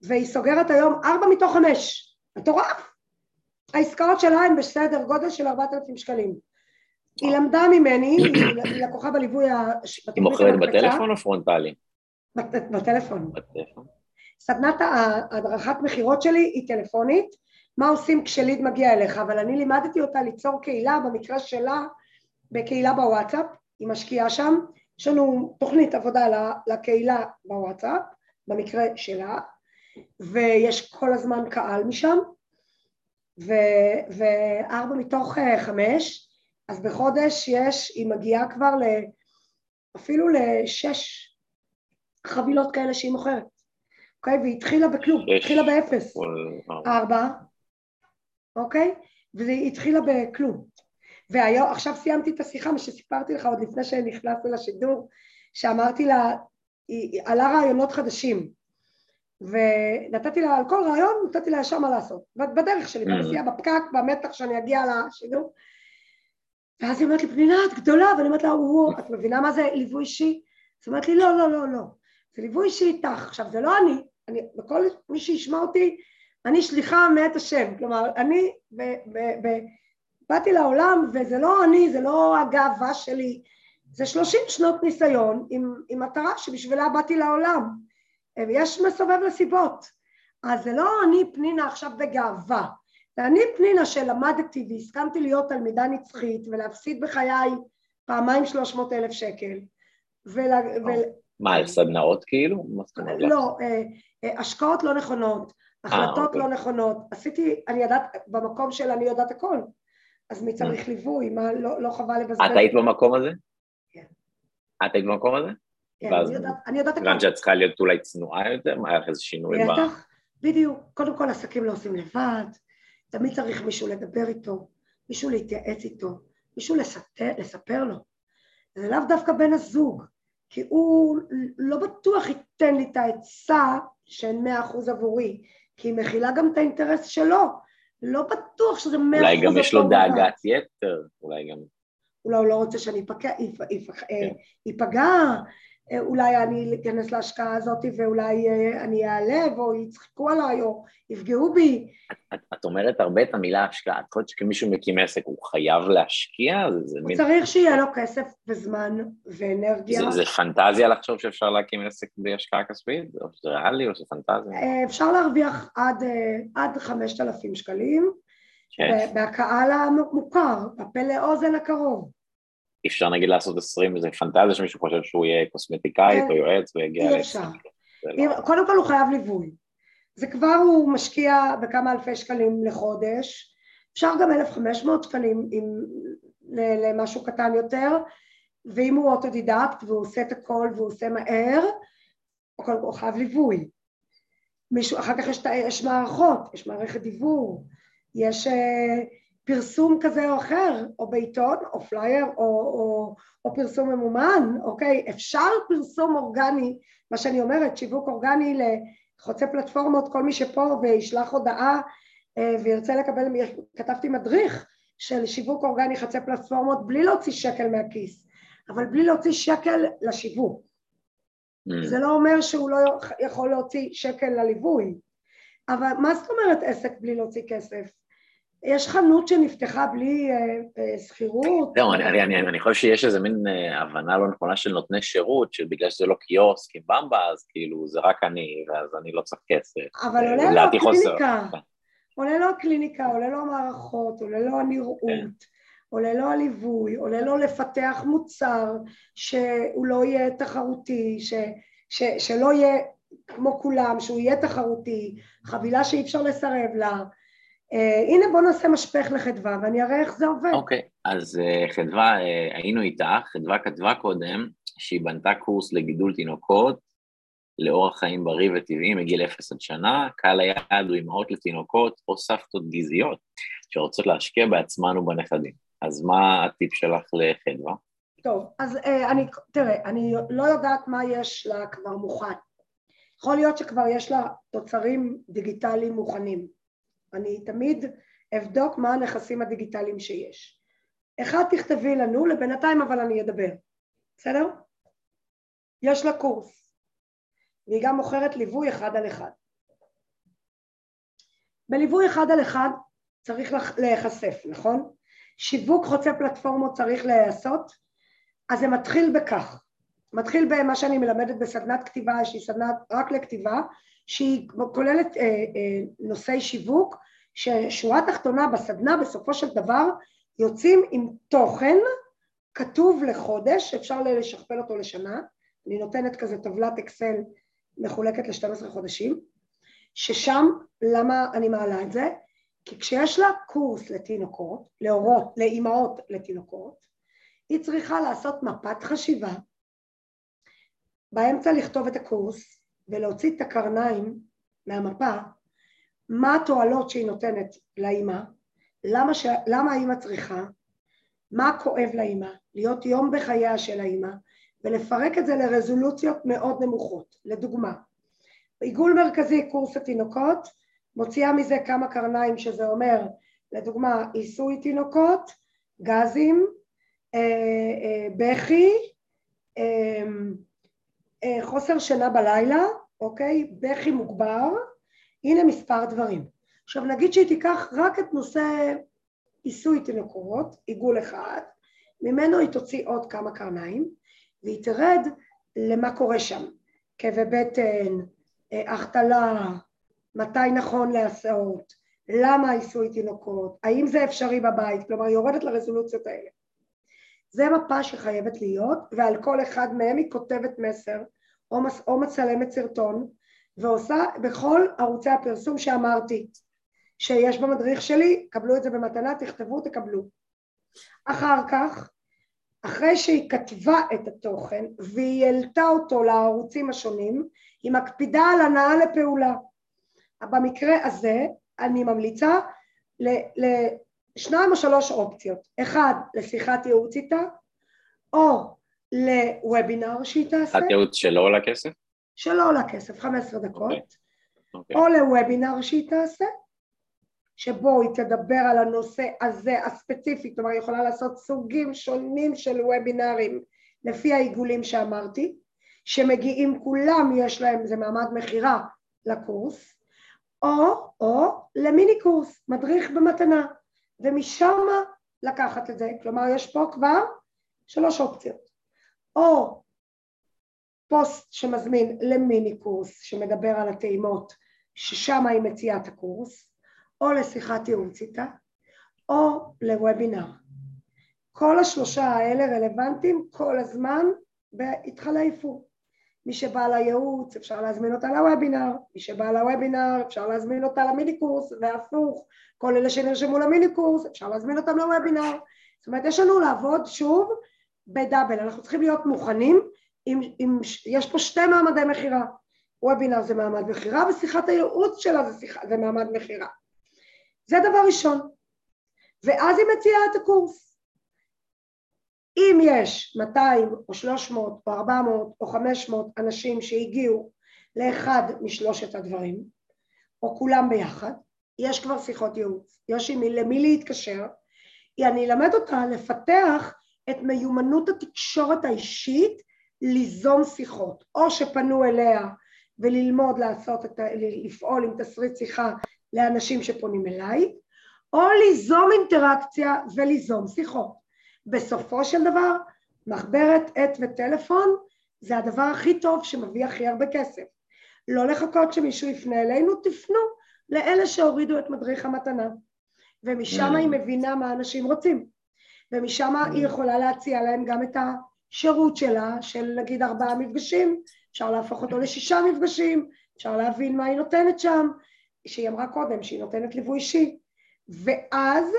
והיא סוגרת היום ארבע מתוך חמש. מטורף. העסקאות שלה הן בסדר גודל של ארבעת אלפים שקלים. היא למדה ממני, היא לקוחה בליווי ה... היא מוכרת בטלפון או פרונטלי? בטלפון. סדנת ההדרכת מכירות שלי היא טלפונית, מה עושים כשליד מגיע אליך, אבל אני לימדתי אותה ליצור קהילה, במקרה שלה, בקהילה בוואטסאפ, היא משקיעה שם, יש לנו תוכנית עבודה לקהילה בוואטסאפ, במקרה שלה, ויש כל הזמן קהל משם, וארבע מתוך אה, חמש, אז בחודש יש, היא מגיעה כבר ל... אפילו לשש חבילות כאלה שהיא מוכרת, אוקיי? והיא התחילה בכלום. התחילה באפס. ארבע, אוקיי? והיא התחילה בכלום. ועכשיו סיימתי את השיחה, מה שסיפרתי לך עוד לפני שנכנסנו לשידור, שאמרתי לה, היא, עלה רעיונות חדשים. ונתתי לה, על כל רעיון נתתי לה ישר מה לעשות, בדרך שלי, Mm. בנסיעה, בפקק, במתח שאני אגיע לשידור. ואז היא אומרת לי, פנינה, את גדולה, ואני אומרת לה, וואו, את מבינה מה זה ליווי אישי? אז היא אומרת לי, לא, לא, לא, לא, זה ליווי אישי איתך. עכשיו, זה לא אני, אני, וכל מי שישמע אותי, אני שליחה מאת השם, כלומר, אני ב, ב, ב, באתי לעולם, וזה לא אני, זה לא הגאווה שלי, זה שלושים שנות ניסיון עם, עם מטרה שבשבילה באתי לעולם, ויש מסובב לסיבות. אז זה לא אני פנינה עכשיו בגאווה, זה אני פנינה שלמדתי והסכמתי להיות תלמידה נצחית ולהפסיד בחיי פעמיים שלוש מאות אלף שקל. ול, ול, מה, על סדנאות כאילו? לא, אה, אה, השקעות לא נכונות, החלטות אוקיי. לא נכונות, עשיתי, אני יודעת, במקום של אני יודעת הכל, אז מי צריך Mm. ליווי, מה, לא, לא חבל לבזבז. את היית במקום הזה? כן. את היית במקום הזה? כן, אני יודעת, הכל. הבנת שאת צריכה להיות אולי צנועה יותר? מה, היה לך איזה שינוי. בטח, בדיוק. קודם כל עסקים לא עושים לבד, תמיד צריך מישהו לדבר איתו, מישהו להתייעץ איתו, מישהו לספר, לספר לו. זה לאו דווקא בן הזוג, כי הוא לא בטוח ייתן לי את העצה שהן מאה אחוז עבורי, כי היא מכילה גם את האינטרס שלו. לא בטוח שזה מאה אולי גם יש לו. דאגת יתר, אולי גם... אולי הוא לא רוצה שאני אפגע, אולי אני אכנס להשקעה הזאת ואולי אה, אני אעלב או יצחקו עליי או יפגעו בי. את, את אומרת הרבה את המילה השקעה, את חושבת שכמישהו מקים עסק הוא חייב להשקיע? זה, זה, הוא מין, צריך שיהיה לו כסף וזמן ואנרגיה. זה, זה פנטזיה לחשוב שאפשר להקים עסק בלי השקעה כספית? או שזה ריאלי או שזה פנטזיה? אה, אפשר להרוויח עד, אה, עד 5,000 שקלים כן. ב- בקהל המוכר, בפה לאוזן הקרוב. אי אפשר נגיד לעשות 20, זה פנטזיה שמישהו חושב שהוא יהיה קוסמטיקאית כן. או יועץ ויגיע אי. אפשר. לא- קודם כל הוא חייב ליווי. זה כבר הוא משקיע בכמה אלפי שקלים לחודש, אפשר גם 1,500 שקלים ל- למשהו קטן יותר, ואם הוא אוטודידקט והוא עושה את הכל והוא עושה מהר, הוא חייב ליווי. מישהו, אחר כך יש, יש מערכות, יש מערכת דיוור, יש אה, פרסום כזה או אחר, או בעיתון, או פלייר, או, או, או פרסום ממומן, אוקיי? אפשר פרסום אורגני, מה שאני אומרת, שיווק אורגני לחוצה פלטפורמות, כל מי שפה וישלח הודעה אה, וירצה לקבל, כתבתי מדריך של שיווק אורגני חוצה פלטפורמות בלי להוציא שקל מהכיס, אבל בלי להוציא שקל לשיווק. Mm. זה לא אומר שהוא לא יכול להוציא שקל לליווי. אבל מה זאת אומרת עסק בלי להוציא כסף? יש חנות שנפתחה בלי אה, אה, שכירות? זהו, אני, אני, אני, חושב שיש איזה מין אה, הבנה לא נכונה של נותני שירות, שבגלל שזה לא קיוסק עם במבה, אז כאילו זה רק אני, ואז אני לא צריך כסף. אבל עולה לו. הקליניקה, עולה לו הקליניקה, עולה לו המערכות, עולה לו הנראות, כן. עולה לו הליווי, עולה לו לפתח מוצר שהוא לא יהיה תחרותי, ש, ש, שלא יהיה כמו כולם, שהוא יהיה תחרותי, חבילה שאי אפשר לסרב לה. אה, הנה בוא נעשה משפך לחדווה ואני אראה איך זה עובד. אוקיי, אז אה, חדווה, אה, היינו איתך, חדווה כתבה קודם שהיא בנתה קורס לגידול תינוקות, לאורח חיים בריא וטבעי מגיל 0 עד שנה, קהל היעד הוא אימהות לתינוקות או סבתות גזעיות שרוצות להשקיע בעצמן ובנכדים. אז מה הטיפ שלך לחדווה? טוב, אז אה, אני, תראה, אני לא יודעת מה יש לה כבר מוכן. יכול להיות שכבר יש לה תוצרים דיגיטליים מוכנים. אני תמיד אבדוק מה הנכסים הדיגיטליים שיש. אחד תכתבי לנו, לבינתיים אבל אני אדבר, בסדר? יש לה קורס, והיא גם מוכרת ליווי אחד על אחד. בליווי אחד על אחד צריך להיחשף, נכון? שיווק חוצה פלטפורמות צריך להיעשות, אז זה מתחיל בכך. מתחיל במה שאני מלמדת בסדנת כתיבה, לי סדנת רק לכתיבה, שהיא כוללת אה, אה, נושאי שיווק, ששורה תחתונה בסדנה בסופו של דבר יוצאים עם תוכן כתוב לחודש, אפשר לשכפל אותו לשנה, אני נותנת כזה טבלת אקסל מחולקת ל-12 חודשים, ששם, למה אני מעלה את זה? כי כשיש לה קורס לתינוקות, להורות, לאימהות לתינוקות, היא צריכה לעשות מפת חשיבה, באמצע לכתוב את הקורס ולהוציא את הקרניים מהמפה, מה התועלות שהיא נותנת לאימא, למה, ש... למה האימא צריכה, מה כואב לאימא, להיות יום בחייה של האימא, ולפרק את זה לרזולוציות מאוד נמוכות. לדוגמה, עיגול מרכזי קורס התינוקות, מוציאה מזה כמה קרניים שזה אומר לדוגמה עיסוי תינוקות, גזים, אה, אה, בכי, אה, חוסר שינה בלילה, אוקיי? בכי מוגבר, הנה מספר דברים. עכשיו נגיד שהיא תיקח רק את נושא עיסוי תינוקות, עיגול אחד, ממנו היא תוציא עוד כמה קרניים והיא תרד למה קורה שם, כאבי בטן, החתלה, מתי נכון להסעות, למה עיסוי תינוקות, האם זה אפשרי בבית, כלומר היא יורדת לרזולוציות האלה. זה מפה שחייבת להיות ועל כל אחד מהם היא כותבת מסר או, מס, או מצלמת סרטון ועושה בכל ערוצי הפרסום שאמרתי שיש במדריך שלי, קבלו את זה במתנה, תכתבו, תקבלו. אחר כך, אחרי שהיא כתבה את התוכן והיא העלתה אותו לערוצים השונים, היא מקפידה על הנאה לפעולה. במקרה הזה אני ממליצה לשניים או שלוש אופציות, אחד לשיחת ייעוץ איתה או לוובינר שהיא תעשה. שיחת ייעוץ שלא עולה כסף? שלא עולה כסף, 15 דקות, okay. Okay. או לוובינר שהיא תעשה, שבו היא תדבר על הנושא הזה הספציפי, כלומר היא יכולה לעשות סוגים שונים של וובינרים לפי העיגולים שאמרתי, שמגיעים כולם, יש להם, זה מעמד מכירה לקורס, או, או למיני קורס, מדריך במתנה, ומשם לקחת את זה, כלומר יש פה כבר שלוש אופציות, או פוסט שמזמין למיני קורס שמדבר על הטעימות, ששם היא מציעה את הקורס, או לשיחת ייעוץ איתה, או לוובינר. כל השלושה האלה רלוונטיים כל הזמן והתחלפו. מי שבא לייעוץ אפשר להזמין אותה לוובינר, מי שבא לוובינר אפשר להזמין אותה למיני קורס, והפוך, כל אלה שנרשמו למיני קורס אפשר להזמין אותם לוובינר. זאת אומרת יש לנו לעבוד שוב בדאבל, אנחנו צריכים להיות מוכנים, עם, עם, יש פה שתי מעמדי מכירה, וובינר זה מעמד מכירה ושיחת הייעוץ שלה זה, שיח, זה מעמד מכירה. זה דבר ראשון. ואז היא מציעה את הקורס. אם יש 200 או 300 או 400 או 500 אנשים שהגיעו לאחד משלושת הדברים, או כולם ביחד, יש כבר שיחות ייעוץ, יש עם למי להתקשר, אני אלמד אותה לפתח את מיומנות התקשורת האישית ליזום שיחות, או שפנו אליה וללמוד לעשות את ה... לפעול עם תסריט שיחה לאנשים שפונים אליי, או ליזום אינטראקציה וליזום שיחות. בסופו של דבר, מחברת עט וטלפון זה הדבר הכי טוב שמביא הכי הרבה כסף. לא לחכות שמישהו יפנה אלינו, תפנו לאלה שהורידו את מדריך המתנה. ומשם היא מבינה מה אנשים רוצים. ומשם היא יכולה להציע להם גם את השירות שלה, של נגיד ארבעה מפגשים, אפשר להפוך אותו לשישה מפגשים, אפשר להבין מה היא נותנת שם, שהיא אמרה קודם, שהיא נותנת ליווי אישי. ואז,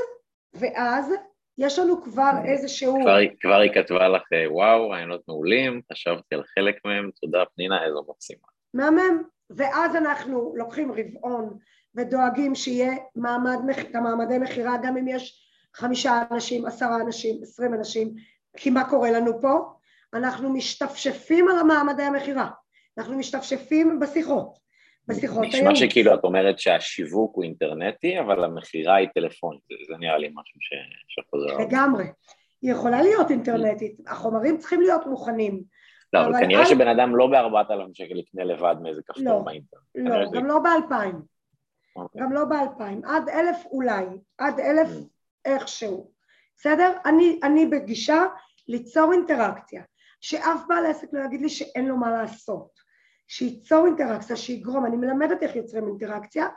ואז יש לנו כבר איזשהו... כבר, כבר היא כתבה לך, וואו, רעיונות מעולים, חשבתי על חלק מהם, תודה פנינה, איזו מקסימה. מהמם. ואז אנחנו לוקחים רבעון ודואגים שיהיה מעמד, המעמדי מכירה, גם אם יש חמישה אנשים, עשרה אנשים, עשרים אנשים, כי מה קורה לנו פה? אנחנו משתפשפים על המעמדי המכירה, אנחנו משתפשפים בשיחות. בשיחות היום. נשמע שכאילו את אומרת שהשיווק הוא אינטרנטי, אבל המכירה היא טלפונית, זה נראה לי משהו ש... שחוזר. לגמרי. היא יכולה להיות אינטרנטית, החומרים צריכים להיות מוכנים. לא, אבל כנראה על... שבן אדם לא בארבעת אלפים שקל יקנה לבד מאיזה כפתור לא, באינטרנט. לא, גם זה... לא באלפיים. Okay. אוקיי. גם לא באלפיים. עד אלף אולי, עד אלף mm. איכשהו. בסדר? אני, אני בגישה ליצור אינטראקציה. שאף בעל עסק לא יגיד לי שאין לו מה לעשות. שייצור אינטראקציה, שיגרום, אני מלמדת איך יוצרים אינטראקציה,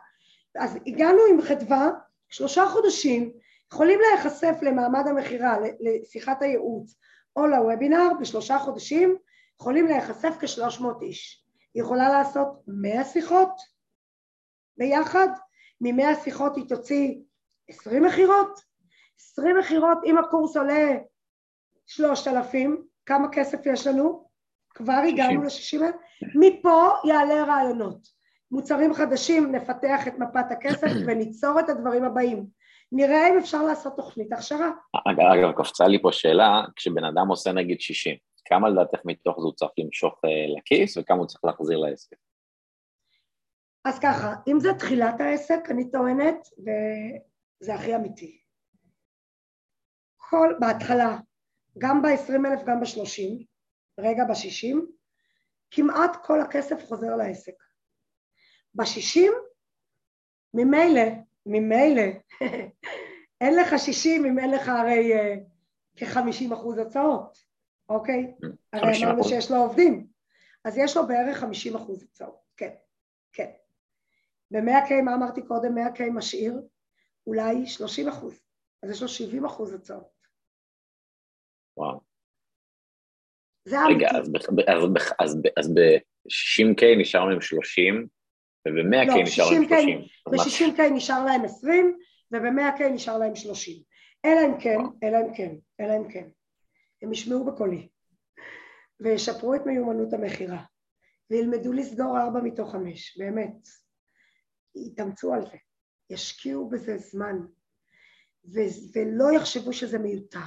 אז הגענו עם חדווה, שלושה חודשים, יכולים להיחשף למעמד המכירה, לשיחת הייעוץ או לוובינר, בשלושה חודשים יכולים להיחשף כשלוש מאות איש. היא יכולה לעשות מאה שיחות ביחד, ממאה שיחות היא תוציא עשרים מכירות, עשרים מכירות, אם הקורס עולה שלושת אלפים, כמה כסף יש לנו? כבר הגענו ל-60 אלף, מפה יעלה רעיונות. מוצרים חדשים, נפתח את מפת הכסף (clears throat) וניצור את הדברים הבאים. נראה אם אפשר לעשות תוכנית הכשרה. אגב, קפצה לי פה שאלה, כשבן אדם עושה נגיד 60, כמה לדעתך מתוך זה הוא צריך למשוך אה, לכיס וכמה הוא צריך להחזיר לעסק? אז ככה, אם זה תחילת העסק, אני טוענת, וזה הכי אמיתי. כל, בהתחלה, גם ב-20 אלף, גם ב-30, רגע ב-60, כמעט כל הכסף חוזר לעסק. ב-60, ממילא, ממילא, (laughs) אין לך 60 אם אין לך הרי uh, כ-50 אחוז הוצאות, אוקיי? הרי אמרנו שיש לו עובדים, אז יש לו בערך 50 אחוז הוצאות, כן, כן. ב-100K, מה אמרתי קודם? 100K משאיר אולי 30 אחוז, אז יש לו 70 אחוז הוצאות. וואו. רגע. אז ב-60K נשארנו עם 30, וב-100K לא, נשארנו עם 60K 30. אז מה- ב-60K נשאר להם 20 וב-100K נשאר להם 30. אלא אם כן. אלא אם כן, אלא אם כן. הם ישמעו בקולי וישפרו את מיומנות המכירה וילמדו לסגור ארבע מתוך חמש, באמת. יתאמצו על זה, ישקיעו בזה זמן ו- ולא יחשבו שזה מיותר.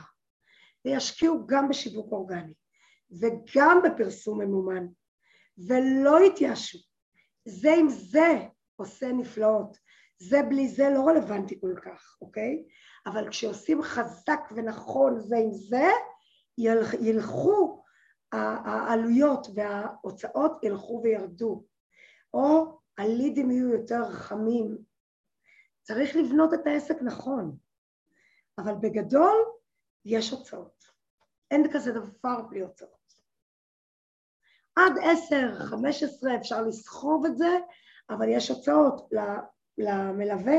וישקיעו גם בשיווק אורגני וגם בפרסום ממומן ולא יתייאשו. זה עם זה עושה נפלאות. זה בלי זה לא רלוונטי כל כך, אוקיי? אבל כשעושים חזק ונכון זה עם זה, ילכ, ילכו העלויות וההוצאות ילכו וירדו. או הלידים יהיו יותר חכמים. צריך לבנות את העסק נכון, אבל בגדול יש הוצאות. אין כזה דבר בלי הוצאות. עד עשר, חמש עשרה אפשר לסחוב את זה, אבל יש הוצאות למלווה,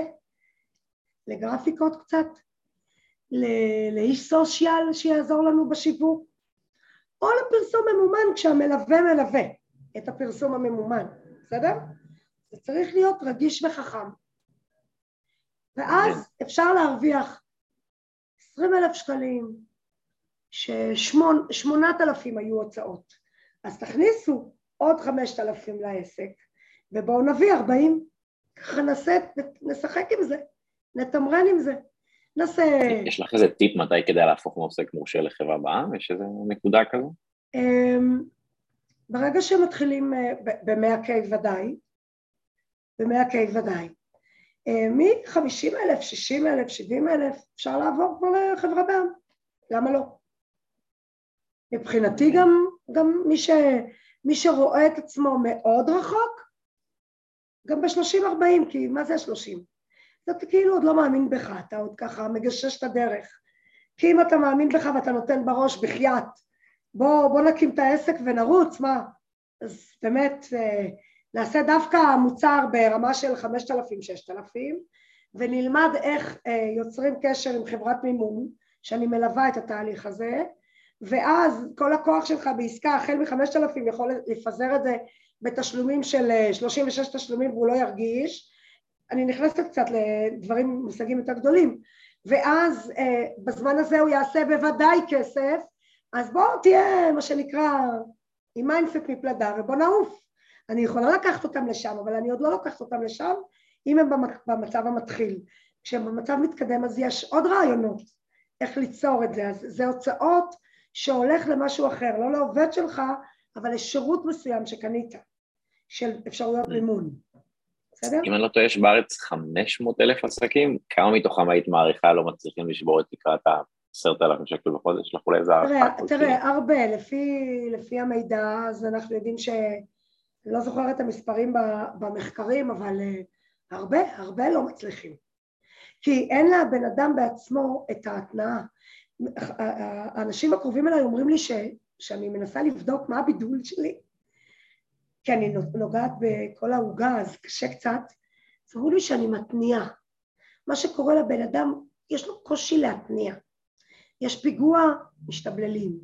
לגרפיקות קצת, לאיש סושיאל שיעזור לנו בשיווק, או לפרסום ממומן כשהמלווה מלווה את הפרסום הממומן, בסדר? זה צריך להיות רגיש וחכם. ואז אפשר להרוויח עשרים אלף שקלים, ששמונת אלפים היו הוצאות. אז תכניסו עוד חמשת אלפים לעסק, ובואו נביא ארבעים. ככה נעשה, נשחק עם זה, נתמרן עם זה. נעשה... יש לך איזה טיפ מתי כדאי להפוך מעוסק מורשה לחברה בע"מ? יש איזה נקודה כזו? אמ, ברגע שמתחילים ב-100K ודאי, ב-100K ודאי, מ-50 אלף, 60 אלף, 70 אלף, אפשר לעבור כבר לחברה בע"מ, למה לא? מבחינתי גם, גם מי, ש, מי שרואה את עצמו מאוד רחוק, גם ב-30-40, כי מה זה ה-30? אתה כאילו עוד לא מאמין בך, אתה עוד ככה מגשש את הדרך. כי אם אתה מאמין בך ואתה נותן בראש בחייאת, בוא, בוא נקים את העסק ונרוץ, מה? אז באמת, אה, נעשה דווקא מוצר ברמה של 5,000-6,000, ונלמד איך אה, יוצרים קשר עם חברת מימון, שאני מלווה את התהליך הזה, ואז כל הכוח שלך בעסקה החל מ-5,000 יכול לפזר את זה בתשלומים של 36 תשלומים והוא לא ירגיש, אני נכנסת קצת לדברים, מושגים יותר גדולים, ואז אה, בזמן הזה הוא יעשה בוודאי כסף, אז בואו תהיה מה שנקרא עם mindset מפלדה ובוא נעוף. אני יכולה לקחת אותם לשם, אבל אני עוד לא לוקחת אותם לשם אם הם במצב המתחיל. כשהם במצב מתקדם אז יש עוד רעיונות איך ליצור את זה, אז זה הוצאות שהולך למשהו אחר, לא לעובד שלך, אבל לשירות מסוים שקנית, של אפשרויות מימון. בסדר? אם אני לא טועה, יש בארץ 500 אלף עסקים, כמה מתוכם היית מעריכה לא מצליחים לשבור את תקרת ה-10,000 שקל בחודש? שלחו לאיזה הערכה. תראה, הרבה, לפי, לפי המידע, אז אנחנו יודעים ש... לא זוכרת את המספרים במחקרים, אבל אה, הרבה, הרבה לא מצליחים. כי אין לבן אדם בעצמו את ההתנאה. האנשים הקרובים אליי אומרים לי ש, שאני מנסה לבדוק מה הבידול שלי, כי אני נוגעת בכל העוגה, אז קשה קצת, אז אמרו לי שאני מתניעה. מה שקורה לבן אדם, יש לו קושי להתניע. יש פיגוע, משתבללים.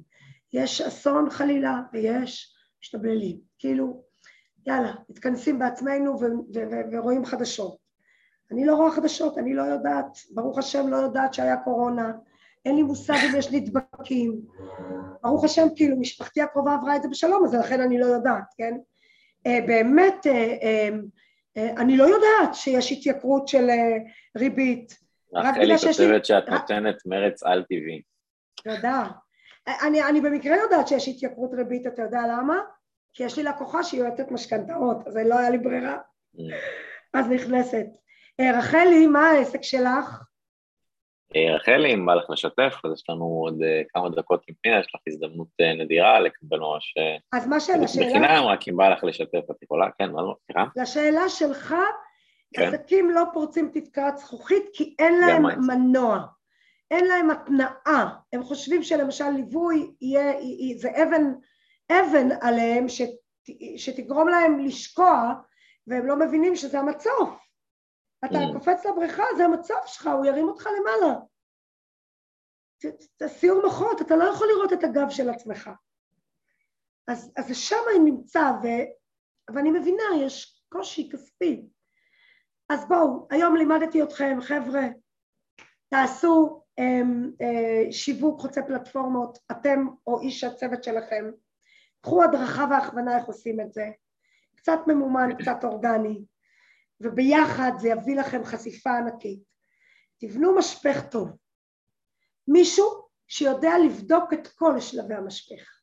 יש אסון חלילה, ויש משתבללים. כאילו, יאללה, מתכנסים בעצמנו ורואים חדשות. אני לא רואה חדשות, אני לא יודעת, ברוך השם לא יודעת שהיה קורונה, אין לי מושג אם יש נדבקים. ברוך השם, כאילו, משפחתי הקרובה עברה את זה בשלום, אז לכן אני לא יודעת, כן? באמת, אני לא יודעת שיש התייקרות של ריבית. רחלי כותבת שאת נותנת מרץ על-טבעי. תודה. אני, אני במקרה יודעת שיש התייקרות ריבית, אתה יודע למה? כי יש לי לקוחה שהיא יועצת משכנתאות, אז לא היה לי ברירה. Mm. אז נכנסת. אה, רחלי, מה העסק שלך? אה, רחלי, אם בא לך לשתף, אז יש לנו עוד אה, כמה דקות עם פנינה, יש לך הזדמנות נדירה לקבל ממש... אז מה שאלה? שאלה? בחינם, רק אם בא לך לשתף, את יכולה, כן, מה לא, סליחה? לשאלה שלך, כן. עסקים לא פורצים תקרת זכוכית כי אין להם מנוע, אין להם התנעה, הם חושבים שלמשל ליווי יהיה, זה אבן, אבן עליהם שת, שתגרום להם לשקוע והם לא מבינים שזה המצוף. אתה mm. קופץ לבריכה, זה המצוף שלך, הוא ירים אותך למעלה. זה סיור מוחות, אתה לא יכול לראות את הגב של עצמך. אז, אז שם אני נמצא, ו, ואני מבינה, יש קושי כספי. אז בואו, היום לימדתי אתכם, חבר'ה, תעשו הם, אה, שיווק חוצה פלטפורמות, אתם או איש הצוות שלכם, קחו הדרכה והכוונה איך עושים את זה, קצת ממומן, קצת אורגני, וביחד זה יביא לכם חשיפה ענקית. תבנו משפך טוב. מישהו שיודע לבדוק את כל שלבי המשפך.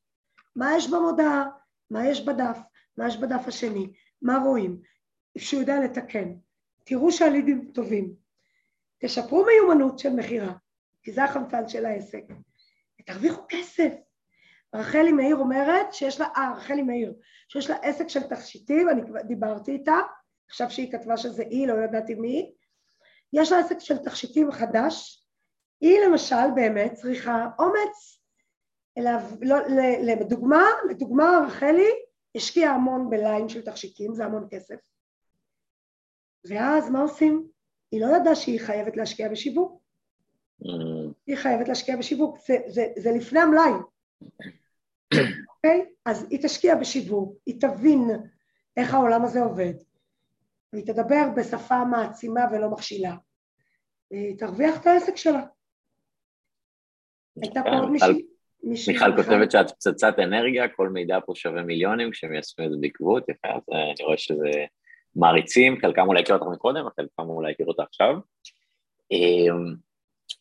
מה יש במודעה, מה יש בדף, מה יש בדף השני, מה רואים, שהוא יודע לתקן. תראו שהלידים טובים. תשפרו מיומנות של מכירה, כי זה החמצן של העסק. ותרוויחו כסף. רחלי מאיר אומרת שיש לה, אה, רחלי מאיר, שיש לה עסק של תכשיטים, אני כבר דיברתי איתה, עכשיו שהיא כתבה שזה היא, לא ידעתי מי, יש לה עסק של תכשיטים חדש, היא למשל באמת צריכה אומץ, אלא, לא, לדוגמה, לדוגמה רחלי השקיעה המון בליין של תכשיטים, זה המון כסף, ואז מה עושים? היא לא ידעה שהיא חייבת להשקיע בשיווק, mm. היא חייבת להשקיע בשיווק, זה, זה, זה לפני המלאי, אוקיי? Okay? אז היא תשקיע בשיווק, היא תבין איך העולם הזה עובד, והיא תדבר בשפה מעצימה ולא מכשילה, והיא תרוויח את העסק שלה. הייתה פה עוד מישהי? מיכל כותבת שאת פצצת אנרגיה, כל מידע פה שווה מיליונים, כשהם יעשו את זה בעקבות, יפה, אז אה, אני רואה שזה מעריצים, חלקם אולי הכיר אותך מקודם, וחלקם אולי הכיר אותך עכשיו.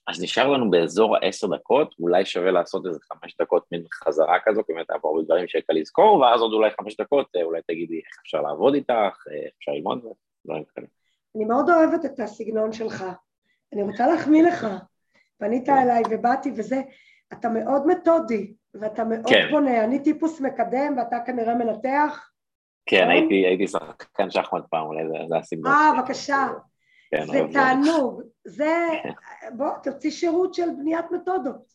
אז נשאר לנו באזור העשר דקות, אולי שווה לעשות איזה חמש דקות מין חזרה כזו, כי באמת היה פה הרבה דברים שקל לזכור, ואז עוד אולי חמש דקות, אה, אולי תגידי איך אפשר לעבוד איתך, אה, איך אפשר ללמוד, דברים כאלה. אני מאוד אוהבת את הסגנון שלך. אני רוצה להחמיא לך. פנית כן. אליי ובאתי וזה, אתה מאוד מתודי, ואתה מאוד כן. בונה. אני טיפוס מקדם ואתה כנראה מנתח. כן, נכון? הייתי, הייתי שחקן שחמט פעם, אולי זה, זה הסגנון. אה, בבקשה. כן, זה תענוג. זה, בוא, תוציא שירות של בניית מתודות.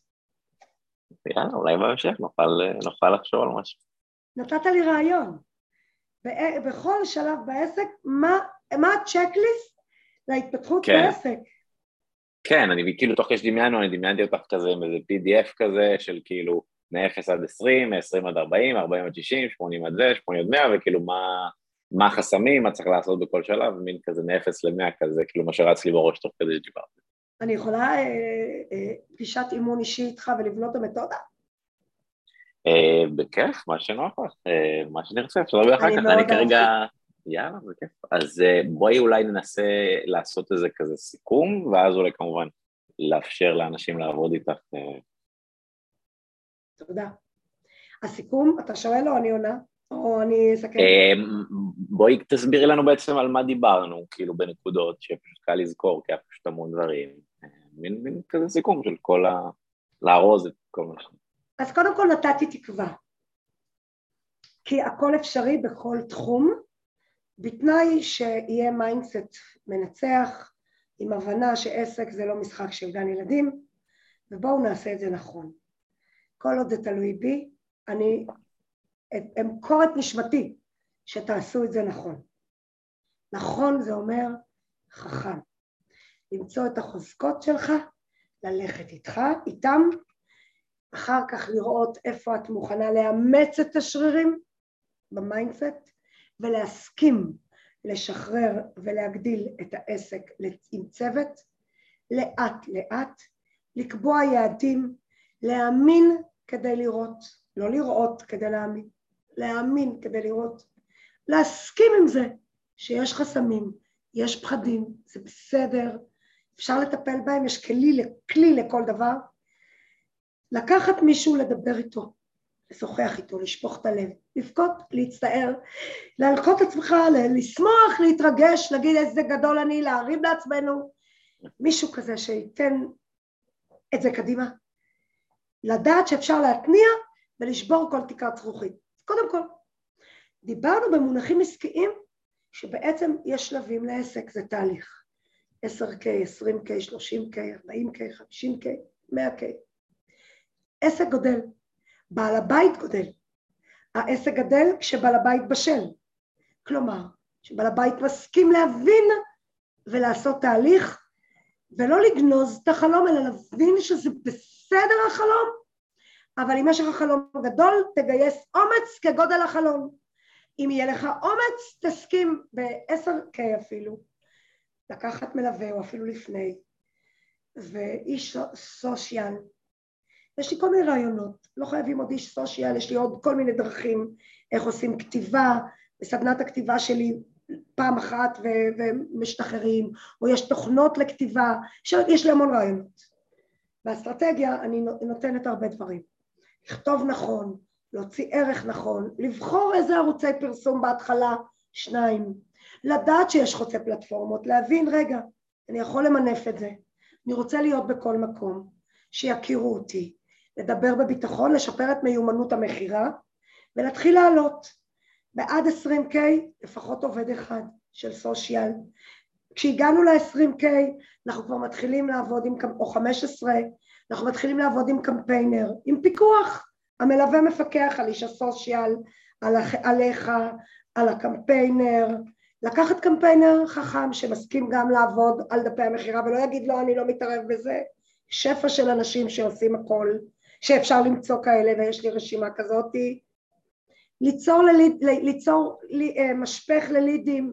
יאללה, אולי בהמשך נוכל, נוכל לחשוב על משהו. נתת לי רעיון. בכל שלב בעסק, מה, מה הצ'קליסט להתפתחות כן. בעסק? כן, אני כאילו תוך כדי דמיינו, אני דמיינתי אותך כזה עם איזה PDF כזה של כאילו מ-0 עד 20, מ-20 עד 40, 40 עד 60, 80 עד זה, 80 עד 100, וכאילו מה, מה החסמים, מה צריך לעשות בכל שלב, מין כזה מ-0 ל-100 כזה, כאילו מה שרץ לי בראש תוך כדי שדיברתי. אני יכולה אה, אה, פגישת אימון אישי איתך ולבנות את המתודה? אה, בכיף, מה שנוח לך, מה שנרצה, אפשר לדבר אחר כך, אני כרגע... יאללה, זה כיף. אז בואי אולי ננסה לעשות איזה כזה סיכום, ואז אולי כמובן לאפשר לאנשים לעבוד איתך תודה. הסיכום, אתה שואל או אני עונה? או אני אסכם? אמ, בואי תסבירי לנו בעצם על מה דיברנו, כאילו בנקודות שפשוט קל לזכור, כי היה פשוט המון דברים. מין, מין כזה סיכום של כל ה... לארוז את כל מה ש... אז קודם כל נתתי תקווה. כי הכל אפשרי בכל תחום, בתנאי שיהיה mindset מנצח, עם הבנה שעסק זה לא משחק של גן ילדים, ובואו נעשה את זה נכון. כל עוד זה תלוי בי, אני אמכור את נשמתי שתעשו את זה נכון. נכון זה אומר חכם. למצוא את החוזקות שלך, ללכת איתך, איתם, אחר כך לראות איפה את מוכנה לאמץ את השרירים ב mindset ולהסכים לשחרר ולהגדיל את העסק עם צוות, לאט לאט, לקבוע יעדים, להאמין כדי לראות, לא לראות כדי להאמין, להאמין כדי לראות, להסכים עם זה שיש חסמים, יש פחדים, זה בסדר, אפשר לטפל בהם, יש כלי, כלי לכל דבר, לקחת מישהו לדבר איתו, לשוחח איתו, לשפוך את הלב, לבכות, להצטער, להלקות עצמך, לשמוח, להתרגש, להגיד איזה גדול אני, להרים לעצמנו, מישהו כזה שייתן את זה קדימה. לדעת שאפשר להתניע ולשבור כל תקרת זכוכית. קודם כל, דיברנו במונחים עסקיים שבעצם יש שלבים לעסק, זה תהליך. 10K, 20K, 30K, 40K, 50K, 100K. עסק גודל, בעל הבית גודל. העסק גדל כשבעל הבית בשל. כלומר, שבעל הבית מסכים להבין ולעשות תהליך, ולא לגנוז את החלום, אלא להבין שזה בסדר החלום, אבל אם יש לך חלום גדול, תגייס אומץ כגודל החלום. אם יהיה לך אומץ, תסכים ב-10K אפילו, לקחת מלווה או אפילו לפני, ואיש סושיאל. יש לי כל מיני רעיונות, לא חייבים עוד איש סושיאל, יש לי עוד כל מיני דרכים איך עושים כתיבה, בסדנת הכתיבה שלי פעם אחת ו- ומשתחררים, או יש תוכנות לכתיבה, יש לי המון רעיונות. באסטרטגיה אני נותנת הרבה דברים. לכתוב נכון, להוציא ערך נכון, לבחור איזה ערוצי פרסום בהתחלה, שניים, לדעת שיש חוצה פלטפורמות, להבין, רגע, אני יכול למנף את זה, אני רוצה להיות בכל מקום, שיכירו אותי, לדבר בביטחון, לשפר את מיומנות המכירה ולהתחיל לעלות. בעד 20K לפחות עובד אחד של סושיאל. כשהגענו ל-20K אנחנו כבר מתחילים לעבוד עם, או 15, אנחנו מתחילים לעבוד עם קמפיינר, עם פיקוח. המלווה מפקח על איש הסושיאל, על, עליך, על הקמפיינר, לקחת קמפיינר חכם שמסכים גם לעבוד על דפי המכירה ולא יגיד לא אני לא מתערב בזה, שפע של אנשים שעושים הכל, שאפשר למצוא כאלה ויש לי רשימה כזאתי, ליצור, לליד, ליצור אה, משפך ללידים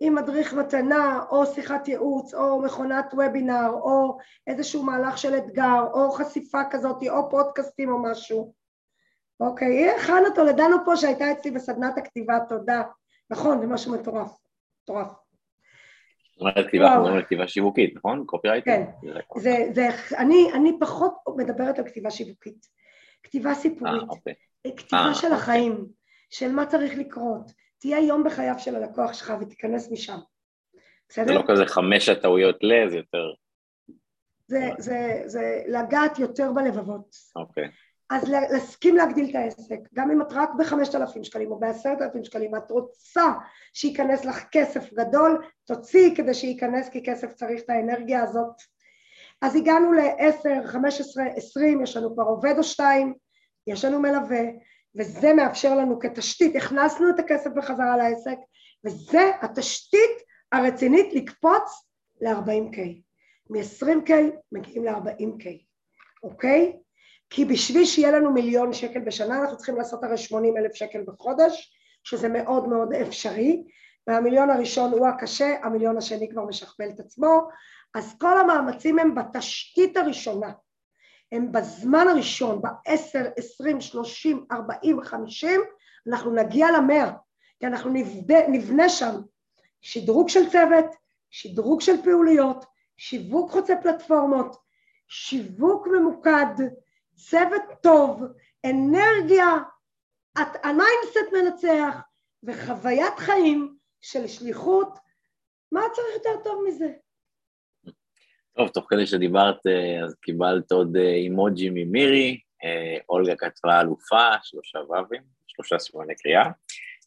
עם מדריך מתנה או שיחת ייעוץ או מכונת וובינר או איזשהו מהלך של אתגר או חשיפה כזאת או פודקאסטים או משהו אוקיי, הכנו טולדנו פה שהייתה אצלי בסדנת הכתיבה, תודה. נכון, זה משהו מטורף, מטורף. אומרת, כתיבה, אנחנו מדברים על כתיבה שיווקית, נכון? קופירייטר? כן, זה, זה, אני, אני פחות מדברת על כתיבה שיווקית. כתיבה סיפורית, 아, אה, אוקיי. כתיבה 아, של אוקיי. החיים, של מה צריך לקרות. תהיה יום בחייו של הלקוח שלך ותיכנס משם. בסדר? זה לא כזה חמש הטעויות ל, זה יותר... זה, זה, זה לגעת יותר בלבבות. אוקיי. אז להסכים להגדיל את העסק, גם אם את רק בחמשת אלפים שקלים או בעשרת אלפים שקלים, את רוצה שייכנס לך כסף גדול, תוציאי כדי שייכנס כי כסף צריך את האנרגיה הזאת. אז הגענו ל-10, 15, 20, יש לנו כבר עובד או שתיים, יש לנו מלווה, וזה מאפשר לנו כתשתית, הכנסנו את הכסף בחזרה לעסק, וזה התשתית הרצינית לקפוץ ל-40K. מ-20K מגיעים ל-40K, אוקיי? כי בשביל שיהיה לנו מיליון שקל בשנה אנחנו צריכים לעשות הרי 80 אלף שקל בחודש, שזה מאוד מאוד אפשרי, והמיליון הראשון הוא הקשה, המיליון השני כבר משכפל את עצמו, אז כל המאמצים הם בתשתית הראשונה, הם בזמן הראשון, ב-10, 20, 30, 40, 50, אנחנו נגיע למאה, כי אנחנו נבנה, נבנה שם שדרוג של צוות, שדרוג של פעילויות, שיווק חוצה פלטפורמות, שיווק ממוקד, צוות טוב, אנרגיה, ה mindset מנצח וחוויית חיים של שליחות, מה צריך יותר טוב מזה? טוב, תוך כדי שדיברת, אה, אז קיבלת עוד אה, אימוג'י ממירי, אה, אולגה כתבה אלופה, שלושה ווים, שלושה סימני קריאה.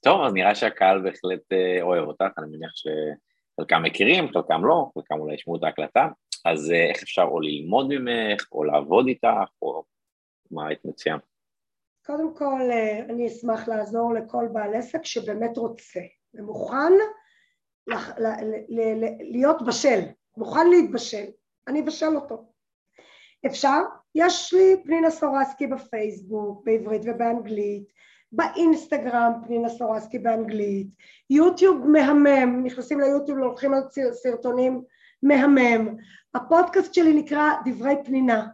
טוב, אז נראה שהקהל בהחלט אוהב אותך, אני מניח שחלקם מכירים, חלקם לא, חלקם אולי ישמעו את ההקלטה, אז איך אפשר או ללמוד ממך, או לעבוד איתך, או מה היית מציעה? קודם כל, אני אשמח לעזור לכל בעל עסק שבאמת רוצה ומוכן להיות בשל, מוכן להתבשל, אני אבשל אותו. אפשר? יש לי פנינה סורסקי בפייסבוק, בעברית ובאנגלית, באינסטגרם פנינה סורסקי באנגלית, יוטיוב מהמם, נכנסים ליוטיוב, הולכים על סרטונים מהמם, הפודקאסט שלי נקרא דברי פנינה,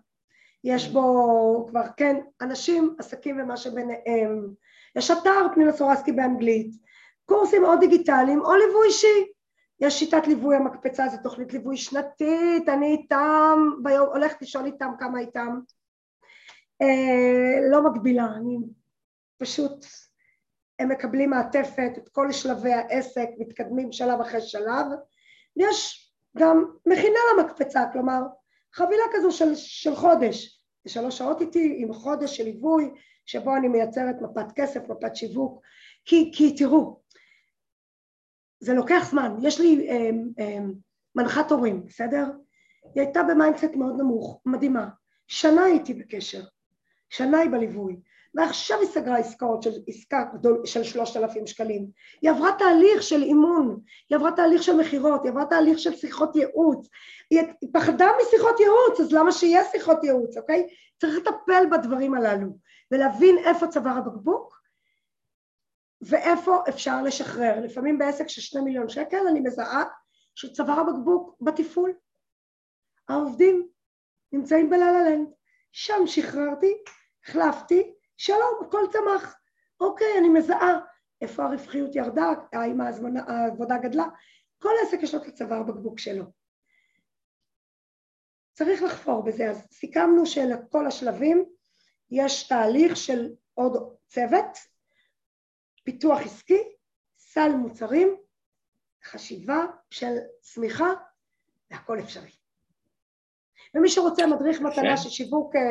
יש בו כבר, כן, אנשים, עסקים ומה שביניהם, יש אתר פנינה סורסקי באנגלית, קורסים או דיגיטליים או ליווי אישי, יש שיטת ליווי המקפצה, זו תוכנית ליווי שנתית, אני איתם, ביום, הולכת לשאול איתם כמה איתם, אה, לא מגבילה, אני פשוט הם מקבלים מעטפת, את כל שלבי העסק, מתקדמים שלב אחרי שלב. יש גם מכינה למקפצה, כלומר חבילה כזו של, של חודש, שלוש שעות איתי עם חודש של ליווי שבו אני מייצרת מפת כסף, מפת שיווק, כי, כי תראו, זה לוקח זמן, יש לי אה, אה, מנחת הורים, בסדר? היא הייתה ב mindset מאוד נמוך, מדהימה, שנה הייתי בקשר, שנה היא בליווי, ועכשיו היא סגרה עסקאות של עסקה גדול, של שלושת אלפים שקלים. היא עברה תהליך של אימון, היא עברה תהליך של מכירות, היא עברה תהליך של שיחות ייעוץ. היא פחדה משיחות ייעוץ, אז למה שיהיה שיחות ייעוץ, אוקיי? צריך לטפל בדברים הללו ולהבין איפה צוואר הבקבוק ואיפה אפשר לשחרר. לפעמים בעסק של שני מיליון שקל אני מזהה שצוואר הבקבוק בתפעול. העובדים נמצאים בלה-לה-לנד. שם שחררתי, החלפתי, שלום, הכל צמח. אוקיי, אני מזהה איפה הרווחיות ירדה, האם העבודה גדלה, כל עסק יש לו את הצוואר בקבוק שלו. צריך לחפור בזה, אז סיכמנו שלכל השלבים יש תהליך של עוד צוות, פיתוח עסקי, סל מוצרים, חשיבה של צמיחה, והכל אפשרי. ומי שרוצה מדריך מתנה של שיווק אה,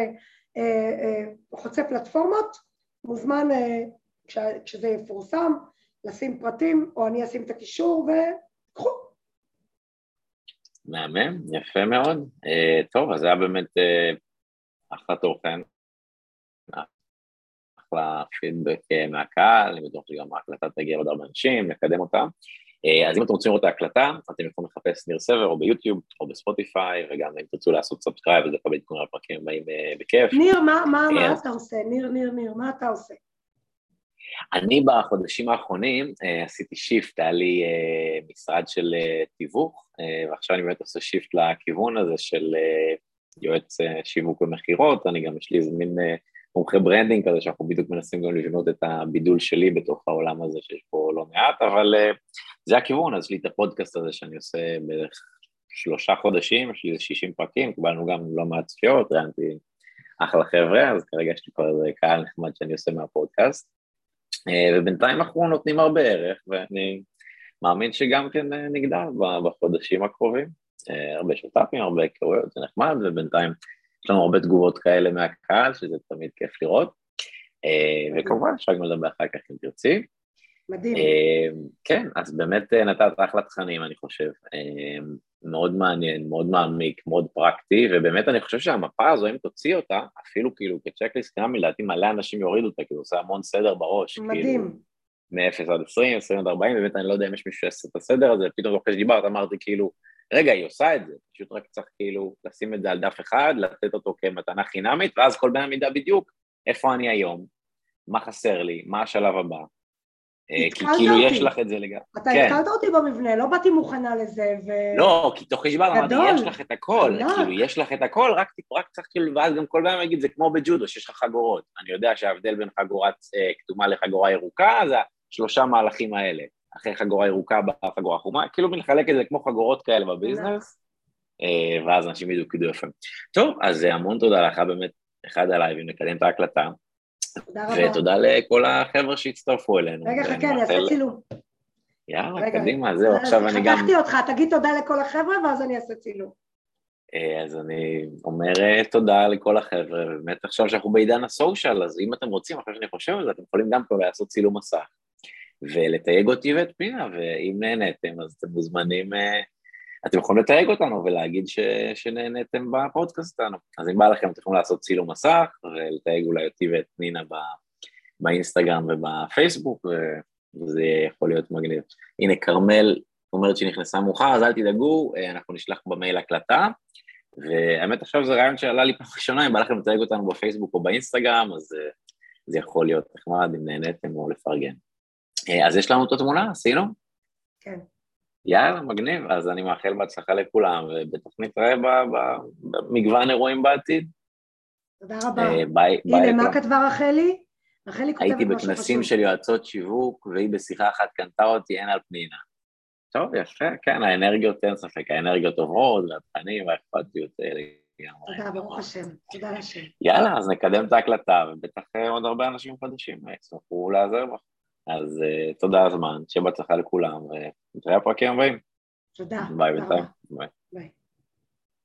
אה, אה, חוצה פלטפורמות, מוזמן כשזה יפורסם לשים פרטים או אני אשים את הקישור וקחו. מהמם, יפה מאוד. טוב, אז זה היה באמת אחלה תוכן, אחלה פידבק מהקהל, אני בטוח שגם ההקלטה תגיע עוד הרבה אנשים, נקדם אותה. אה, אז אם אתם רוצים לראות את ההקלטה, אתם יכולים לחפש ניר סבר או ביוטיוב או בספוטיפיי, וגם אם תרצו לעשות subscribe אז לקבל עדכון על הפרקים הבאים אה, בכיף. ניר, מה, מה, מה אה, אתה עושה? ניר, ניר, ניר, מה אתה עושה? אני בחודשים האחרונים עשיתי shift, היה לי משרד של תיווך, ועכשיו אני באמת עושה shift לכיוון הזה של יועץ שיווק ומכירות, אני גם, יש לי איזה מין מומחה branding כזה, שאנחנו בדיוק מנסים גם לבנות את הבידול שלי בתוך העולם הזה, שיש פה לא מעט, אבל uh, זה הכיוון, אז יש לי את הפודקאסט הזה שאני עושה בערך שלושה חודשים, יש לי איזה 60 פרקים, קיבלנו גם לא מעט צפיות, ראיינתי אחלה חבר'ה, אז כרגע יש לי כבר איזה קהל נחמד שאני עושה מהפודקאסט, uh, ובינתיים אנחנו נותנים הרבה ערך, ואני מאמין שגם כן אה, נגדל בחודשים הקרובים, הרבה שותפים, הרבה היכרויות, זה נחמד, ובינתיים יש לנו הרבה תגובות כאלה מהקהל, שזה תמיד כיף לראות. אה, וכמובן, אפשר גם לדבר אחר כך אם תרצי. מדהים. אה, כן, אז באמת אה, נתת אחלה תכנים, אני חושב. מאוד מעניין, מאוד מעמיק, מאוד פרקטי, ובאמת אני חושב שהמפה הזו, אם תוציא אותה, אפילו כאילו כצ'קליסט גם לדעתי מלא אנשים יורידו אותה, כאילו עושה המון סדר בראש. כאילו, מדהים. כאילו, מ-0 עד 20, 20 עד 40, באמת אני לא יודע אם יש מישהו שיעשה את הסדר הזה, פתאום אחרי שדיברת אמרתי כאילו, רגע, היא עושה את זה, פשוט רק צריך כאילו לשים את זה על דף אחד, לתת אותו כמתנה חינמית, ואז כל בן אדם ידע בדיוק איפה אני היום, מה חסר לי, מה השלב הבא. אה, כי כאילו אותי. יש לך את זה לגמרי. אתה כן. התחלת אותי במבנה, לא באתי מוכנה לזה, ו... לא, כי תוך חשבון אמרתי, יש לך את הכל, כאילו, יש לך את הכל, רק, רק צריך כאילו, ואז גם כל פעם יגיד, זה כמו בג'ודו, שיש לך חגורות. אני יודע שההבדל בין חגורה אה, כתומה לחגורה ירוקה, זה השלושה מהלכים האלה. אחרי חגורה ירוקה בחגורה חומה, כאילו מלחלק את זה כמו חגורות כאלה בביזנס, אה, ואז אנשים ידעו כאילו יפה. טוב, אז המון תודה לך, באמת, אחד עליי, ונקדם את ההקלטה. תודה רבה. ותודה לכל החבר'ה שהצטרפו אלינו. רגע, חכה, אני אעשה צילום. יאללה, קדימה, זהו, עכשיו אני גם... חתכתי אותך, תגיד תודה לכל החבר'ה, ואז אני אעשה צילום. אה, אז אני אומר אה, תודה לכל החבר'ה, ובאמת עכשיו שאנחנו בעידן הסושיאל, אז אם אתם רוצים, אחרי שאני חושב על זה, אתם יכולים גם פה לעשות צילום מסך. ולתייג אותי ואת פנינה, ואם נהניתם אז אתם מוזמנים, אה, אתם יכולים לתייג אותנו ולהגיד ש, שנהניתם בפודקאסט שלנו. אז אם בא לכם אתם יכולים לעשות צילום מסך ולתייג אולי אותי ואת פנינה ב, באינסטגרם ובפייסבוק, וזה יכול להיות מגניב. הנה כרמל אומרת שהיא נכנסה מאוחר, אז אל תדאגו, אה, אנחנו נשלח במייל הקלטה. והאמת עכשיו זה רעיון שעלה לי פעם ראשונה, אם בא לכם לתייג אותנו בפייסבוק או באינסטגרם, אז אה, זה יכול להיות נחמד אם נהניתם או לפרגן. אה, אז יש לנו את התמונה, עשינו? כן. יאללה, מגניב. אז אני מאחל בהצלחה לכולם, ובטח נתראה במגוון אירועים בעתיד. תודה רבה. אה, ביי. הנה, מה כתבה רחלי? רחלי כותבת משהו חשוב. הייתי בכנסים של יועצות שיווק, והיא בשיחה אחת קנתה אותי, אין על פנינה. טוב, יפה, כן, האנרגיות, אין ספק, האנרגיות עוברות, והתכנים והאכפתיות האלה תודה, ברוך השם, תודה לשם. יאללה, אז נקדם את ההקלטה, ובטח עוד הרבה אנשים חדשים יצטרכו לעזר בך. אז תודה הזמן, שיהיה בהצלחה לכולם, ונתראה בפרקים הבאים. תודה. ביי בינתיים. ביי.